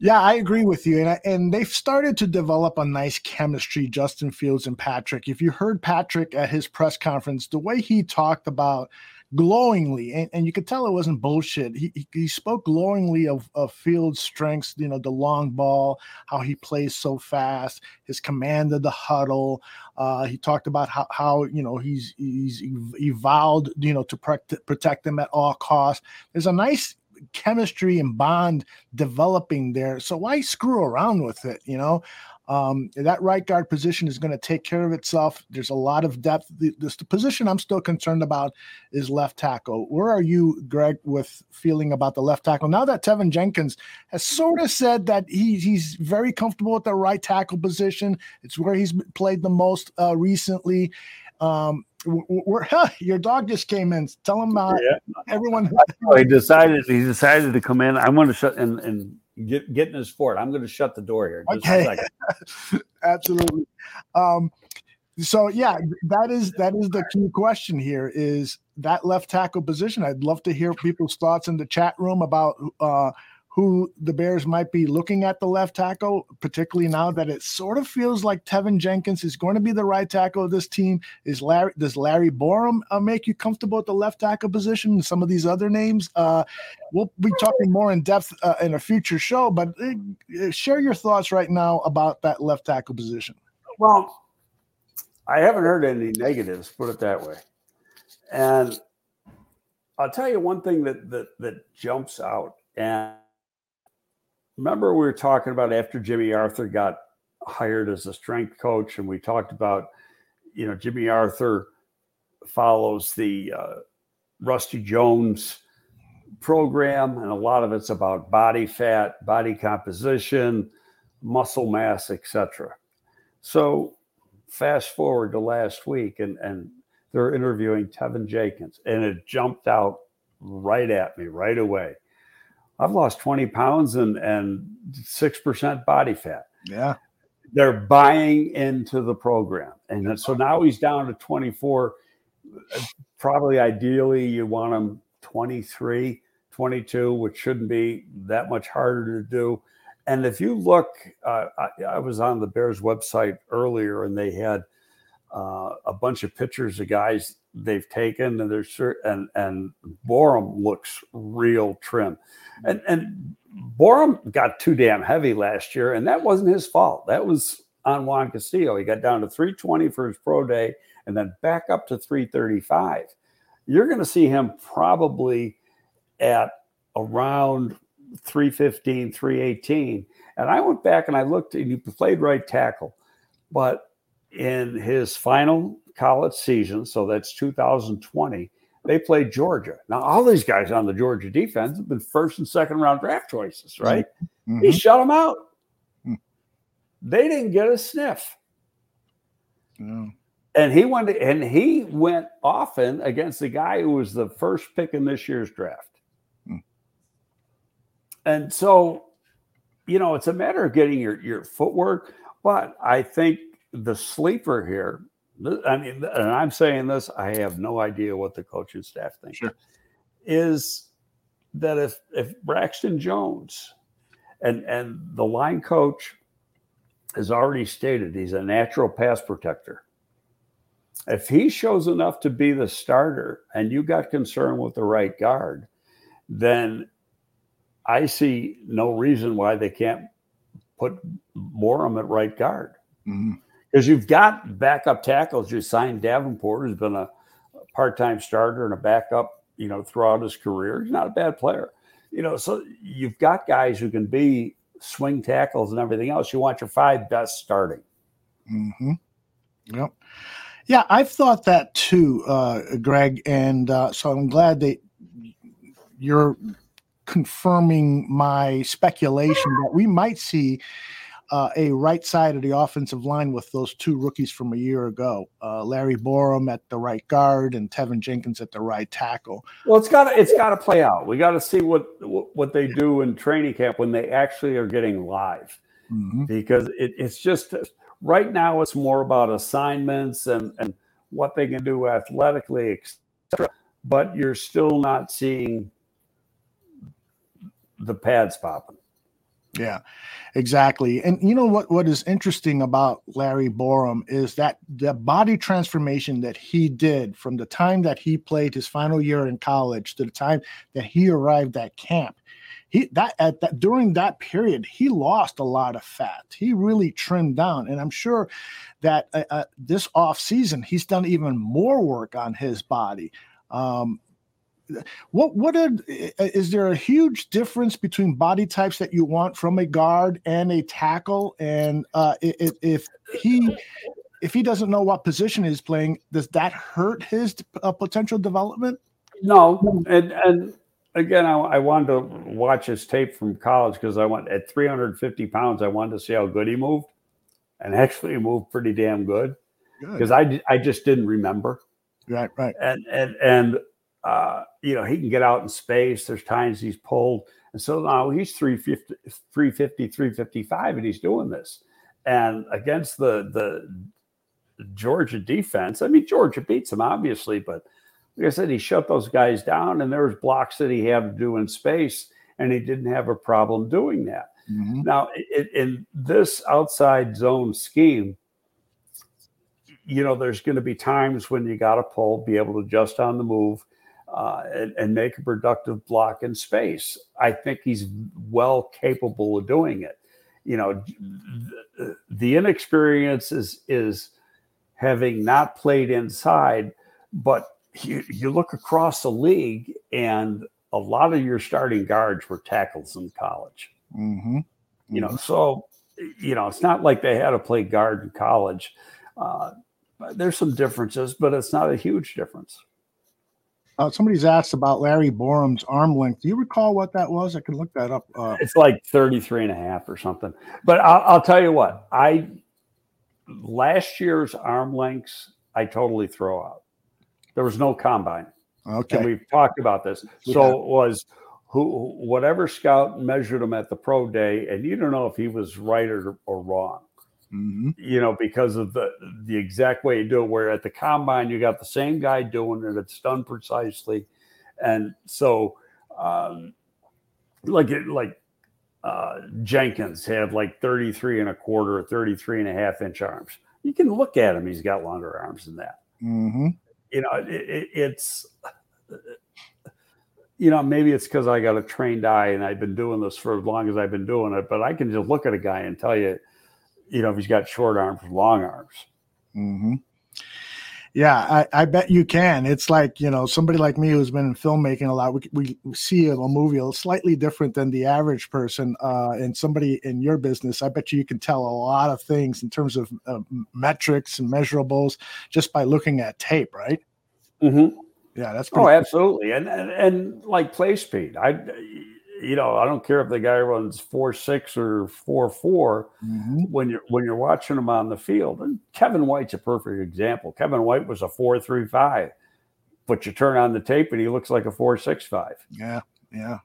yeah, I agree with you. And, I, and they've started to develop a nice chemistry, Justin Fields and Patrick. If you heard Patrick at his press conference, the way he talked about glowingly, and, and you could tell it wasn't bullshit. He, he, spoke glowingly of, of Fields' strengths, you know, the long ball, how he plays so fast, his command of the huddle. Uh, he talked about how, how you know he's he's evolved, you know, to protect protect them at all costs. There's a nice chemistry and bond developing there. So why screw around with it? You know, um, that right guard position is going to take care of itself. There's a lot of depth. The, this, the position I'm still concerned about is left tackle. Where are you, Greg, with feeling about the left tackle now that Teven Jenkins has sort of said that he, he's very comfortable with the right tackle position? It's where he's played the most uh, recently. Um, we're, [laughs] your dog just came in. Tell him uh, yeah. everyone. [laughs] he decided he decided to come in. I'm going to shut and and get get in his fort. I'm going to shut the door here. okay, [laughs] absolutely. Um, so yeah, that is that is the key question here. Is that left tackle position? I'd love to hear people's thoughts in the chat room about uh, who the Bears might be looking at the left tackle, particularly now that it sort of feels like Teven Jenkins is going to be the right tackle of this team. Is Larry does Larry Borom uh, make you comfortable at the left tackle position? some of these other names, uh, we'll be talking more in depth uh, in a future show. But uh, share your thoughts right now about that left tackle position. Well, I haven't heard any negatives. Put it that way, and I'll tell you one thing that that that jumps out and remember we were talking about after Jimmy Arthur got hired as a strength coach, and we talked about, you know, Jimmy Arthur follows the uh, Rusty Jones program, and a lot of it's about body fat, body composition, muscle mass, etc. So, fast forward to last week, and and they're interviewing Teven Jenkins, and it jumped out right at me right away. I've lost 20 pounds and and six percent body fat. Yeah. They're buying into the program. And so now he's down to 24. Probably ideally you want him 23, 22, which shouldn't be that much harder to do. And if you look, uh, I, I, was on the Bears website earlier and they had uh, a bunch of pictures of guys they've taken, and there's and and Borom looks real trim, mm-hmm. and and Borom got too damn heavy last year, and that wasn't his fault. That was on Juan Castillo. He got down to 320 for his pro day, and then back up to 335. You're going to see him probably at around 315, 318. And I went back and I looked, and he played right tackle. But in his final college season, so that's 2020, they played Georgia. Now, all these guys on the Georgia defense have been first and second round draft choices, right? Mm-hmm. He shut them out. Mm-hmm. They didn't get a sniff. No. And he went and he went often against the guy who was the first pick in this year's draft. Mm. And so, you know, it's a matter of getting your your footwork. But I think the sleeper here, I mean, and I'm saying this, I have no idea what the coaching staff thinks, sure. is that if if Braxton Jones and and the line coach has already stated he's a natural pass protector. If he shows enough to be the starter and you got concern with the right guard, then I see no reason why they can't put Borom at right guard. Mm-hmm because you've got backup tackles. You signed Davenport, who's been a part-time starter and a backup, you know, throughout his career. He's not a bad player, you know. So you've got guys who can be swing tackles and everything else. You want your five best starting. Hmm. Yep. Yeah, I've thought that too, uh, Greg, and uh, so I'm glad that you're confirming my speculation that we might see uh, a right side of the offensive line with those two rookies from a year ago, uh, Larry Borom at the right guard and Teven Jenkins at the right tackle. Well, it's got to it's got to play out. We got to see what what they do in training camp when they actually are getting live, mm-hmm. because it, it's just right now it's more about assignments and and what they can do athletically, etc. But you're still not seeing the pads popping. Yeah, exactly. And you know what? What is interesting about Larry Borom is that the body transformation that he did from the time that he played his final year in college to the time that he arrived at camp. He that at that during that period he lost a lot of fat. He really trimmed down, and I'm sure that uh, uh, this off season he's done even more work on his body. Um, what what are, is there a huge difference between body types that you want from a guard and a tackle? And uh, if, if he if he doesn't know what position he's playing does that hurt his uh, potential development? No and and again I, I wanted to watch his tape from college because i went at 350 pounds i wanted to see how good he moved. And actually he moved pretty damn good because i i just didn't remember. Right right. And and and uh, you know, he can get out in space. There's times he's pulled. And so now he's 350, 350, 355, and he's doing this. And against the the Georgia defense, I mean, Georgia beats him, obviously, but like I said, he shut those guys down, and there was blocks that he had to do in space, and he didn't have a problem doing that. Mm-hmm. Now, it, in this outside zone scheme, you know, there's going to be times when you got to pull, be able to adjust on the move uh, and, and, make a productive block in space. I think he's well capable of doing it. You know, the, the inexperience is is having not played inside, but you, you look across the league, and a lot of your starting guards were tackles in college. Mm-hmm. Mm-hmm. You know, so you know it's not like they had to play guard in college. Uh, there's some differences, but it's not a huge difference. Uh, somebody's asked about Larry Borom's arm length. Do you recall what that was? I can look that up. Uh, it's like 33 and a half or something. But I'll, I'll tell you what, I last year's arm lengths, I totally throw out. There was no combine. Okay. And we've talked about this. So it was who whatever scout measured him at the pro day, and you don't know if he was right or, or wrong. Mm-hmm. You know, because of the the exact way you do it. Where at the combine you got the same guy doing it, it's done precisely, and so um, like it, like uh, Jenkins had like 33 and a quarter, 33 and a half inch arms. You can look at him; he's got longer arms than that. Mm-hmm. You know, it, it, it's you know, maybe it's because I got a trained eye and I've been doing this for as long as I've been doing it, but I can just look at a guy and tell you, you know, if he's got short arms or long arms. Mm-hmm. Yeah, I, I, bet you can. It's like, you know, somebody like me who's been in filmmaking a lot, we, we see a movie a slightly different than the average person. Uh, and somebody in your business, I bet you, you can tell a lot of things in terms of uh, metrics and measurables just by looking at tape, right? Mm-hmm. Yeah, that's oh, cool. absolutely, and, and and like play speed. I, you know, I don't care if the guy runs four six or four four. Mm-hmm. When you're when you're watching him on the field, and Kevin White's a perfect example. Kevin White was a four three five, but you turn on the tape and he looks like a four six five. Yeah, yeah.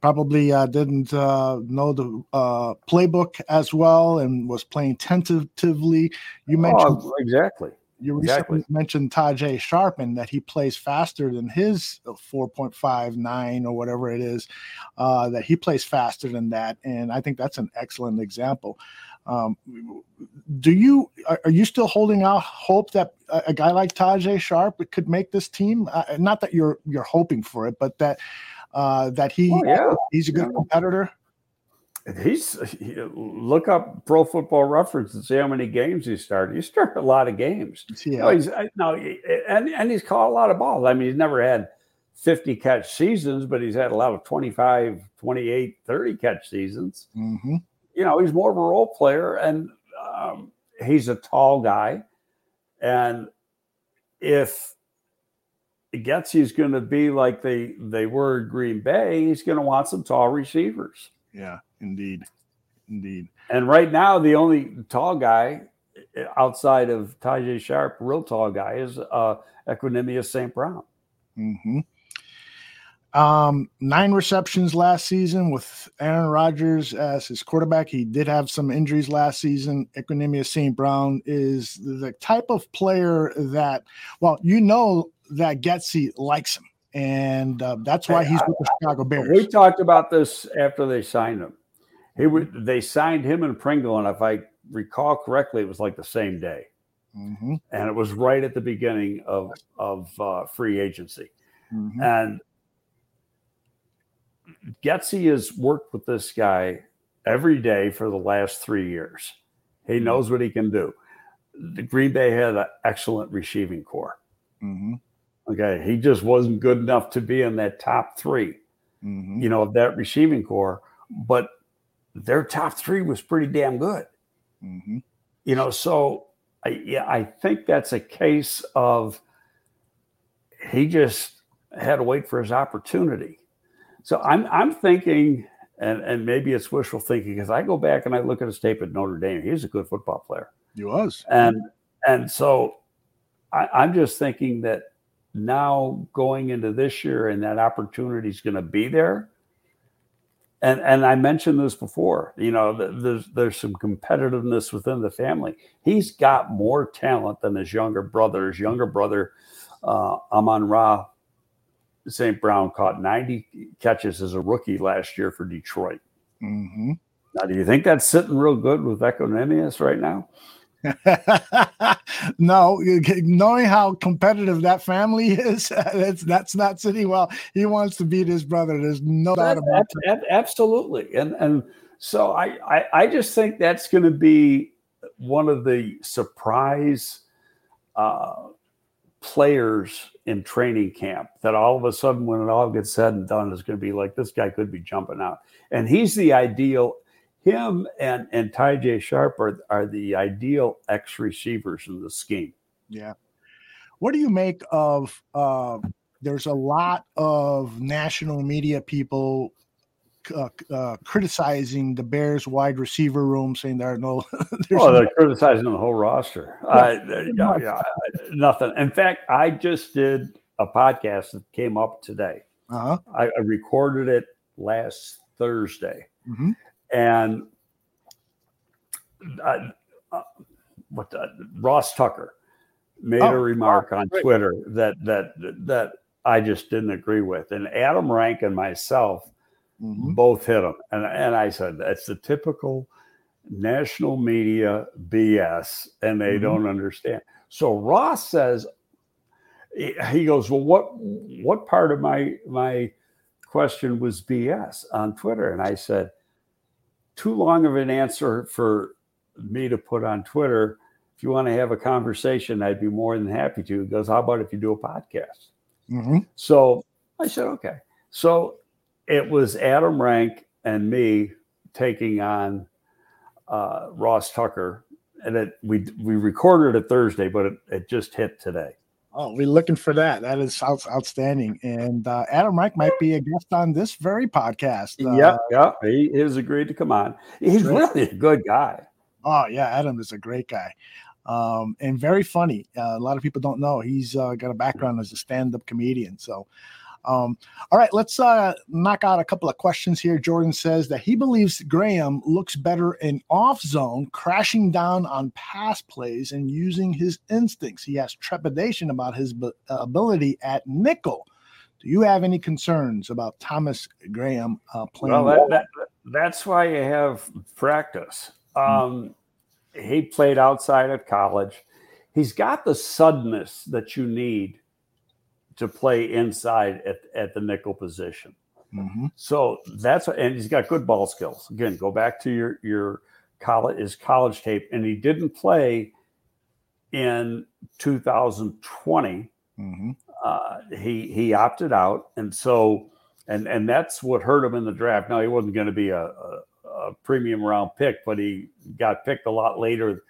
Probably uh, didn't uh, know the uh, playbook as well and was playing tentatively. You mentioned oh, exactly you recently exactly. mentioned Tajae Sharpen that he plays faster than his 4.59 or whatever it is, uh, that he plays faster than that. And I think that's an excellent example. Um, do you are, are, you still holding out hope that a, a, guy like Tajae Sharpe could make this team? Uh, not that you're you're hoping for it, but that uh, that he oh, yeah. he's a good yeah. competitor. He's he, look up Pro Football Reference and see how many games he started. He started a lot of games. Yeah. No, he's no, and and he's caught a lot of balls. I mean, he's never had 50 catch seasons, but he's had a lot of 25, 28, 30 catch seasons. Mm-hmm. You know, he's more of a role player, and um, he's a tall guy. And if Getsy's going to be like they they were in Green Bay, he's going to want some tall receivers. Yeah. Indeed. Indeed. And right now, the only tall guy outside of Tajae Sharpe, real tall guy, is uh, Equanimeous St. Brown. Mm-hmm. Um, nine receptions last season with Aaron Rodgers as his quarterback. He did have some injuries last season. Equanimeous St. Brown is the type of player that, well, you know that Getsy likes him, and uh, that's why he's with the Chicago Bears. We talked about this after they signed him. He would. They signed him and Pringle, and if I recall correctly, it was like the same day, mm-hmm. and it was right at the beginning of of uh, free agency, mm-hmm. and Getsy has worked with this guy every day for the last three years. He mm-hmm. knows what he can do. The Green Bay had an excellent receiving corps. Mm-hmm. Okay, he just wasn't good enough to be in that top 3 mm-hmm. you know, of that receiving corps. But their top three was pretty damn good. Mm-hmm. You know, so I, yeah, I think that's a case of he just had to wait for his opportunity. So I'm I'm thinking, and and maybe it's wishful thinking because I go back and I look at his tape at Notre Dame. He's a good football player. He was, and and so I, I'm just thinking that now going into this year and that opportunity is going to be there and and I mentioned this before. You know, there's there's some competitiveness within the family. He's got more talent than his younger brother. His younger brother, uh, Amon Ra St. Brown, caught 90 catches as a rookie last year for Detroit. Mm-hmm. Now, do you think that's sitting real good with Equanimeous right now? [laughs] no, knowing how competitive that family [laughs] is, that's that's not sitting well. He wants to beat his brother. There's no doubt about that. Absolutely, and and so I I, I just think that's going to be one of the surprise uh, players in training camp. That all of a sudden, when it all gets said and done, is going to be like this guy could be jumping out, and he's the ideal him and and Tajae Sharpe are, are the ideal X receivers in the scheme. Yeah. What do you make of? Uh, there's a lot of national media people uh, uh, criticizing the Bears wide receiver room, saying there are no. [laughs] oh, they're criticizing the whole roster. Uh, yeah, yeah, nothing. In fact, I just did a podcast that came up today. Uh-huh. I, I recorded it last Thursday, mm-hmm and uh, uh, what Ross Tucker made oh, a remark oh, on great. Twitter that that that I just didn't agree with, and Adam Rank and myself mm-hmm. both hit him, and and I said that's the typical national media BS, and they mm-hmm. don't understand. So Ross says he goes, well, what what part of my my question was BS on Twitter? And I said, too long of an answer for me to put on Twitter. If you want to have a conversation, I'd be more than happy to. He goes, how about if you do a podcast? Mm-hmm. So I said, okay. So it was Adam Rank and me taking on uh, Ross Tucker, and it we we recorded it Thursday, but it, it just hit today. Oh, we're looking for that. That is out, outstanding. And uh, Adam Rank might be a guest on this very podcast. Uh, yep, yep. He has agreed to come on. He's really a good guy. Oh yeah, Adam is a great guy, um, and very funny. Uh, a lot of people don't know he's uh, got a background as a stand-up comedian. So um, all right, let's uh, knock out a couple of questions here. Jordan says that he believes Graham looks better in off zone, crashing down on pass plays and using his instincts. He has trepidation about his uh, ability at nickel. Do you have any concerns about Thomas Graham uh, playing? Well, that, that, that's why you have practice. Hmm. Um, He played outside at college. He's got the suddenness that you need to play inside at, at the nickel position. Mm-hmm. So that's and he's got good ball skills. Again, go back to your your college his college tape, and he didn't play in 2020. Mm-hmm. Uh, he he opted out, and so and and that's what hurt him in the draft. Now he wasn't going to be a, a, a, premium round pick, but he got picked a lot later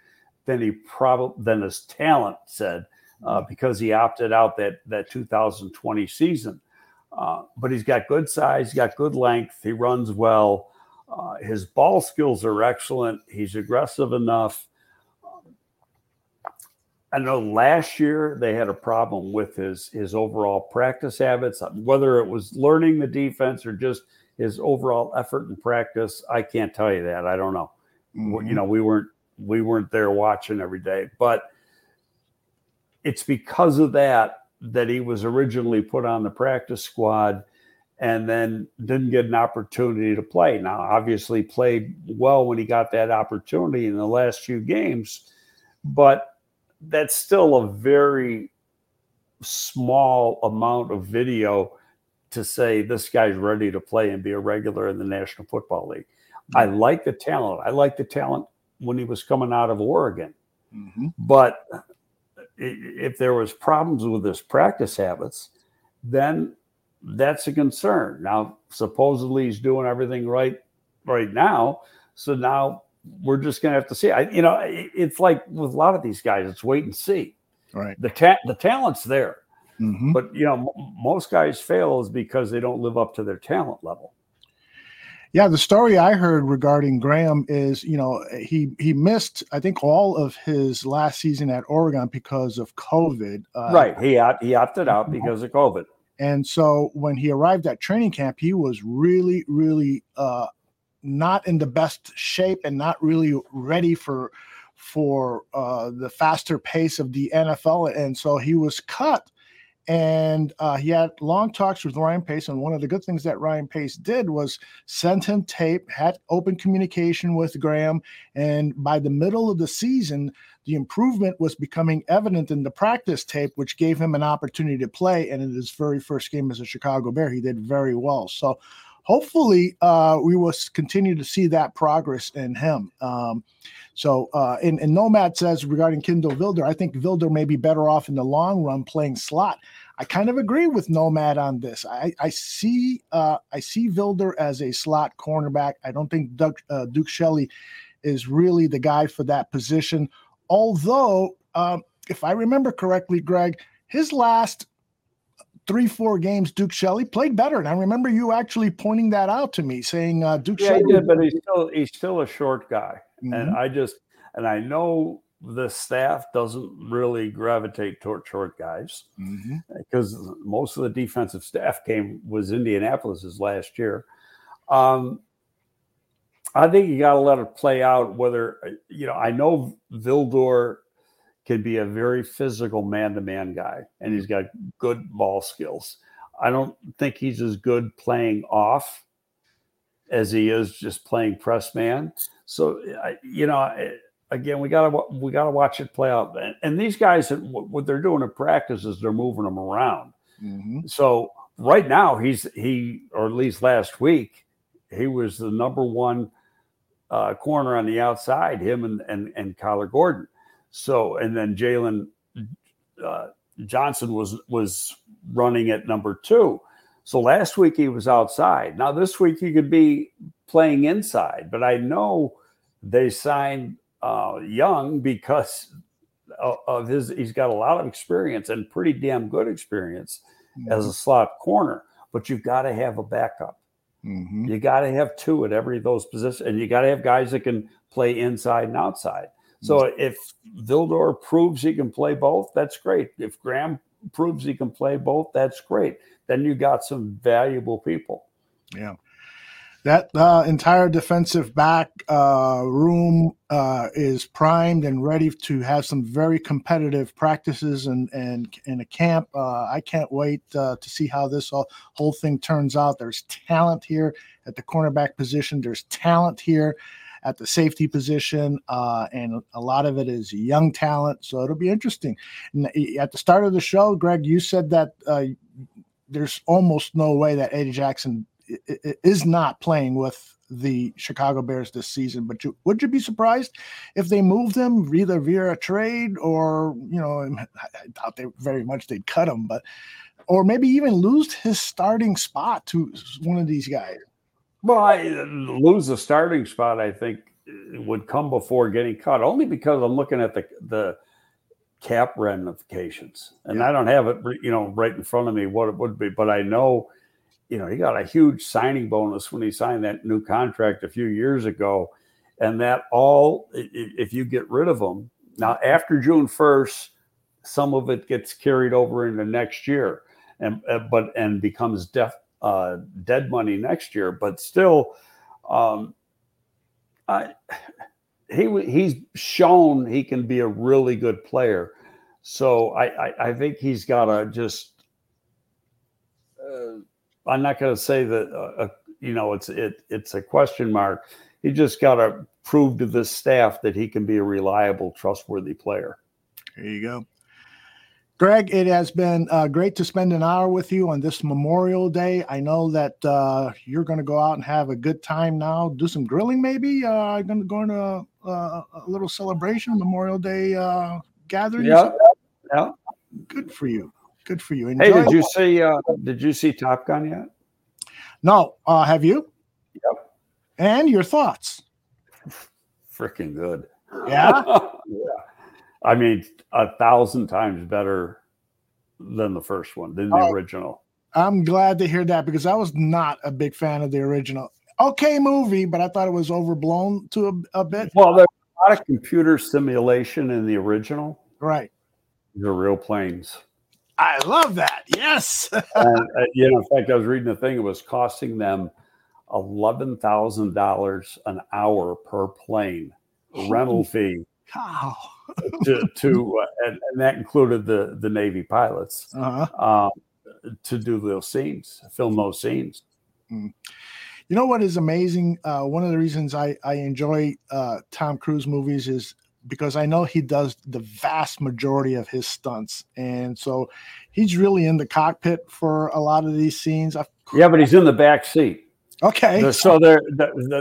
than he probably than his talent said uh, because he opted out that that 2020 season. Uh, but he's got good size, he's got good length, he runs well. Uh, his ball skills are excellent. He's aggressive enough. I know last year they had a problem with his his overall practice habits, whether it was learning the defense or just his overall effort in practice. I can't tell you that. I don't know. Mm-hmm. You know, we weren't we weren't there watching every day, but it's because of that that he was originally put on the practice squad and then didn't get an opportunity to play. Now, obviously, played well when he got that opportunity in the last few games, but that's still a very small amount of video to say this guy's ready to play and be a regular in the National Football League. I like the talent. I like the talent when he was coming out of Oregon. Mm-hmm. But if there was problems with his practice habits, then that's a concern. Now, supposedly he's doing everything right right now, so now we're just going to have to see. I, you know, it's like with a lot of these guys, it's wait and see. Right. The ta- the talent's there, mm-hmm. but you know, m- most guys fail is because they don't live up to their talent level. Yeah, the story I heard regarding Graham is, you know, he he missed I think all of his last season at Oregon because of COVID. Uh, right, he he opted out because of COVID. And so when he arrived at training camp, he was really, really uh, not in the best shape and not really ready for for uh, the faster pace of the NFL. And so he was cut and uh, he had long talks with Ryan Pace. And one of the good things that Ryan Pace did was sent him tape, had open communication with Graham. And by the middle of the season, the improvement was becoming evident in the practice tape, which gave him an opportunity to play. And in his very first game as a Chicago Bear, he did very well. So hopefully, uh, we will continue to see that progress in him. Um, so, uh, and, and Nomad says regarding Kindle Vildor, I think Vildor may be better off in the long run playing slot. I kind of agree with Nomad on this. I, I see uh, I see Vildor as a slot cornerback. I don't think Doug, uh, Duke Shelley is really the guy for that position. Although, um, if I remember correctly, Greg, his last three, four games, Duke Shelley played better. And I remember you actually pointing that out to me, saying uh, Duke yeah, Shelley. he did, but he's still he's still a short guy. Mm-hmm. And I just, and I know the staff doesn't really gravitate toward short guys mm-hmm. because most of the defensive staff came was Indianapolis's last year. Um, I think you got to let it play out. Whether you know, I know Vildor can be a very physical man-to-man guy, and he's got good ball skills. I don't think he's as good playing off as he is just playing press man. So, you know, again, we gotta we gotta watch it play out. And, and these guys, what they're doing in practice is they're moving them around. Mm-hmm. So right now, he's he or at least last week, he was the number one uh, corner on the outside. Him and and and Kyler Gordon. So and then Jaylon uh, Johnson was was running at number two. So last week he was outside. Now this week he could be playing inside, but I know they signed uh, Young because of his. He's got a lot of experience and pretty damn good experience mm-hmm. as a slot corner. But you've got to have a backup. Mm-hmm. You got to have two at every of those positions, and you got to have guys that can play inside and outside. So if Vildor proves he can play both, that's great. If Graham proves he can play both, that's great. Then you got some valuable people. Yeah that uh, entire defensive back uh, room uh, is primed and ready to have some very competitive practices and and in a camp. Uh, I can't wait uh, to see how this all, whole thing turns out. There's talent here at the cornerback position. There's talent here at the safety position, uh, and a lot of it is young talent. So it'll be interesting. And at the start of the show, Greg, you said that there's almost no way that Eddie Jackson is not playing with the Chicago Bears this season. But you, would you be surprised if they moved him either via a trade or you know I doubt they very much they'd cut him, but or maybe even lose his starting spot to one of these guys. Well, I lose the starting spot. I think would come before getting cut, only because I'm looking at the the cap ramifications, and yeah. I don't have it, you know, right in front of me what it would be, but I know you know, he got a huge signing bonus when he signed that new contract a few years ago. And that all, if you get rid of him now after June 1st, some of it gets carried over into next year and, uh, but, and becomes def, uh, dead money next year. But still, um, I, he he's shown he can be a really good player. So I, I, I think he's got to just uh, I'm not going to say that uh, uh, you know it's it it's a question mark. He just got to prove to this staff that he can be a reliable, trustworthy player. There you go. Greg, it has been uh, great to spend an hour with you on this Memorial Day. I know that uh, you're going to go out and have a good time now, do some grilling maybe. Uh, going to go into a, a, little celebration, Memorial Day uh, gathering. Yeah, yeah. Good for you. Good for you. Enjoy hey, did you see? Uh, did you see Top Gun yet? No. Uh, have you? Yep. And your thoughts? Freaking good. Yeah. [laughs] yeah. I mean, a thousand times better than the first one, than the oh, original. I'm glad to hear that because I was not a big fan of the original. Okay, movie, but I thought it was overblown to a, a bit. Well, there's a lot of computer simulation in the original. Right. The real planes. I love that. Yes. [laughs] and, uh, you know, in fact, I was reading a thing. It was costing them eleven thousand dollars an hour per plane rental fee. Wow. to, to uh, and, and, that included the the Navy pilots uh-huh. uh, to do those scenes, film those scenes. Mm. You know what is amazing? Uh, one of the reasons I I enjoy uh, Tom Cruise movies is because I know he does the vast majority of his stunts, and so he's really in the cockpit for a lot of these scenes. Yeah, but he's in the back seat. Okay, so they're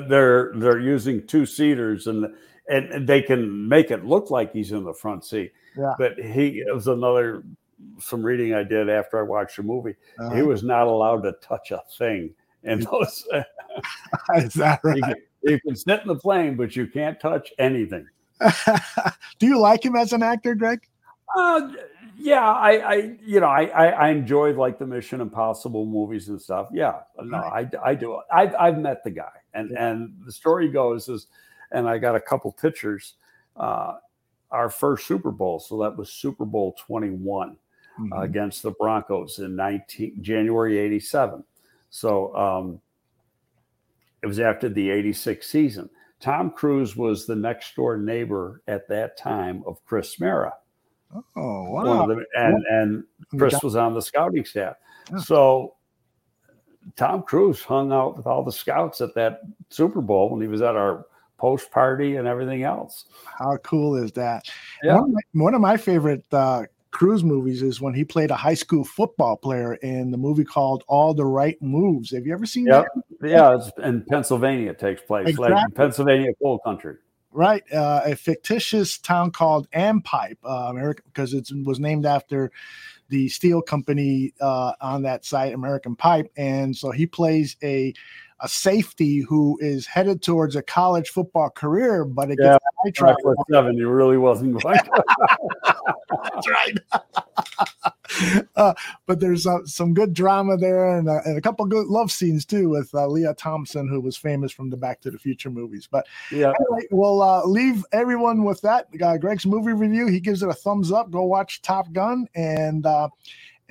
they're they're using two seaters, and and they can make it look like he's in the front seat. Yeah, but he it was another some reading I did after I watched the movie. Uh-huh. He was not allowed to touch a thing in [laughs] those. [laughs] Is that right? You can, you can sit in the plane, but you can't touch anything. [laughs] Do you like him as an actor, Greg? Uh, yeah, I, I, you know, I, I, I enjoyed like the Mission Impossible movies and stuff. Yeah, no, I, I do. I've, I've met the guy, and and the story goes is, and I got a couple pictures. Uh, our first Super Bowl, so that was Super Bowl twenty one mm-hmm. uh, against the Broncos in nineteen January eighty seven. So um, it was after the eighty six season. Tom Cruise was the next door neighbor at that time of Chris Mara. Oh wow! The, and and Chris was on the scouting staff. Yeah. So Tom Cruise hung out with all the scouts at that Super Bowl when he was at our post party and everything else. How cool is that? Yeah. One of my, one of my favorite uh, Cruise movies is when he played a high school football player in the movie called All the Right Moves. Have you ever seen yep. that? Yeah, it's in Pennsylvania. It takes place exactly. like Pennsylvania coal country. Right, uh, a fictitious town called Ampipe, uh, America, because it was named after the steel company uh, on that site, American Pipe, and so he plays a a safety who is headed towards a college football career, but it yeah, gets sidetracked. Seven, he really wasn't going. [laughs] [laughs] That's right. uh, but there's uh, some good drama there, and, uh, and, a couple good love scenes too with uh, Lea Thompson, who was famous from the Back to the Future movies. But yeah, anyway, we'll uh, leave everyone with that. Uh, Greg's movie review. He gives it a thumbs up. Go watch Top Gun and.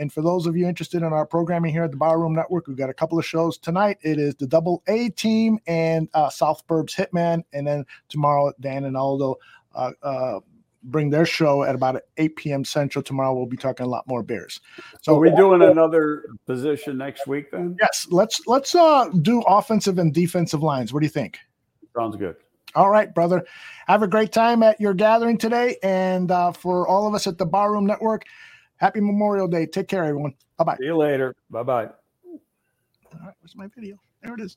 And for those of you interested in our programming here at the Barroom Network, we've got a couple of shows tonight. It is the Double A Team and uh, South Burbs Hitman, and then tomorrow Dan and Aldo uh, uh, bring their show at about 8 p.m. Central. Tomorrow we'll be talking a lot more Bears. So we're we doing another position next week then? Yes, let's let's uh, do offensive and defensive lines. What do you think? Sounds good. All right, brother. Have a great time at your gathering today, and uh, for all of us at the Barroom Network. Happy Memorial Day. Take care, everyone. Bye bye. See you later. Bye bye. All right, where's my video? There it is.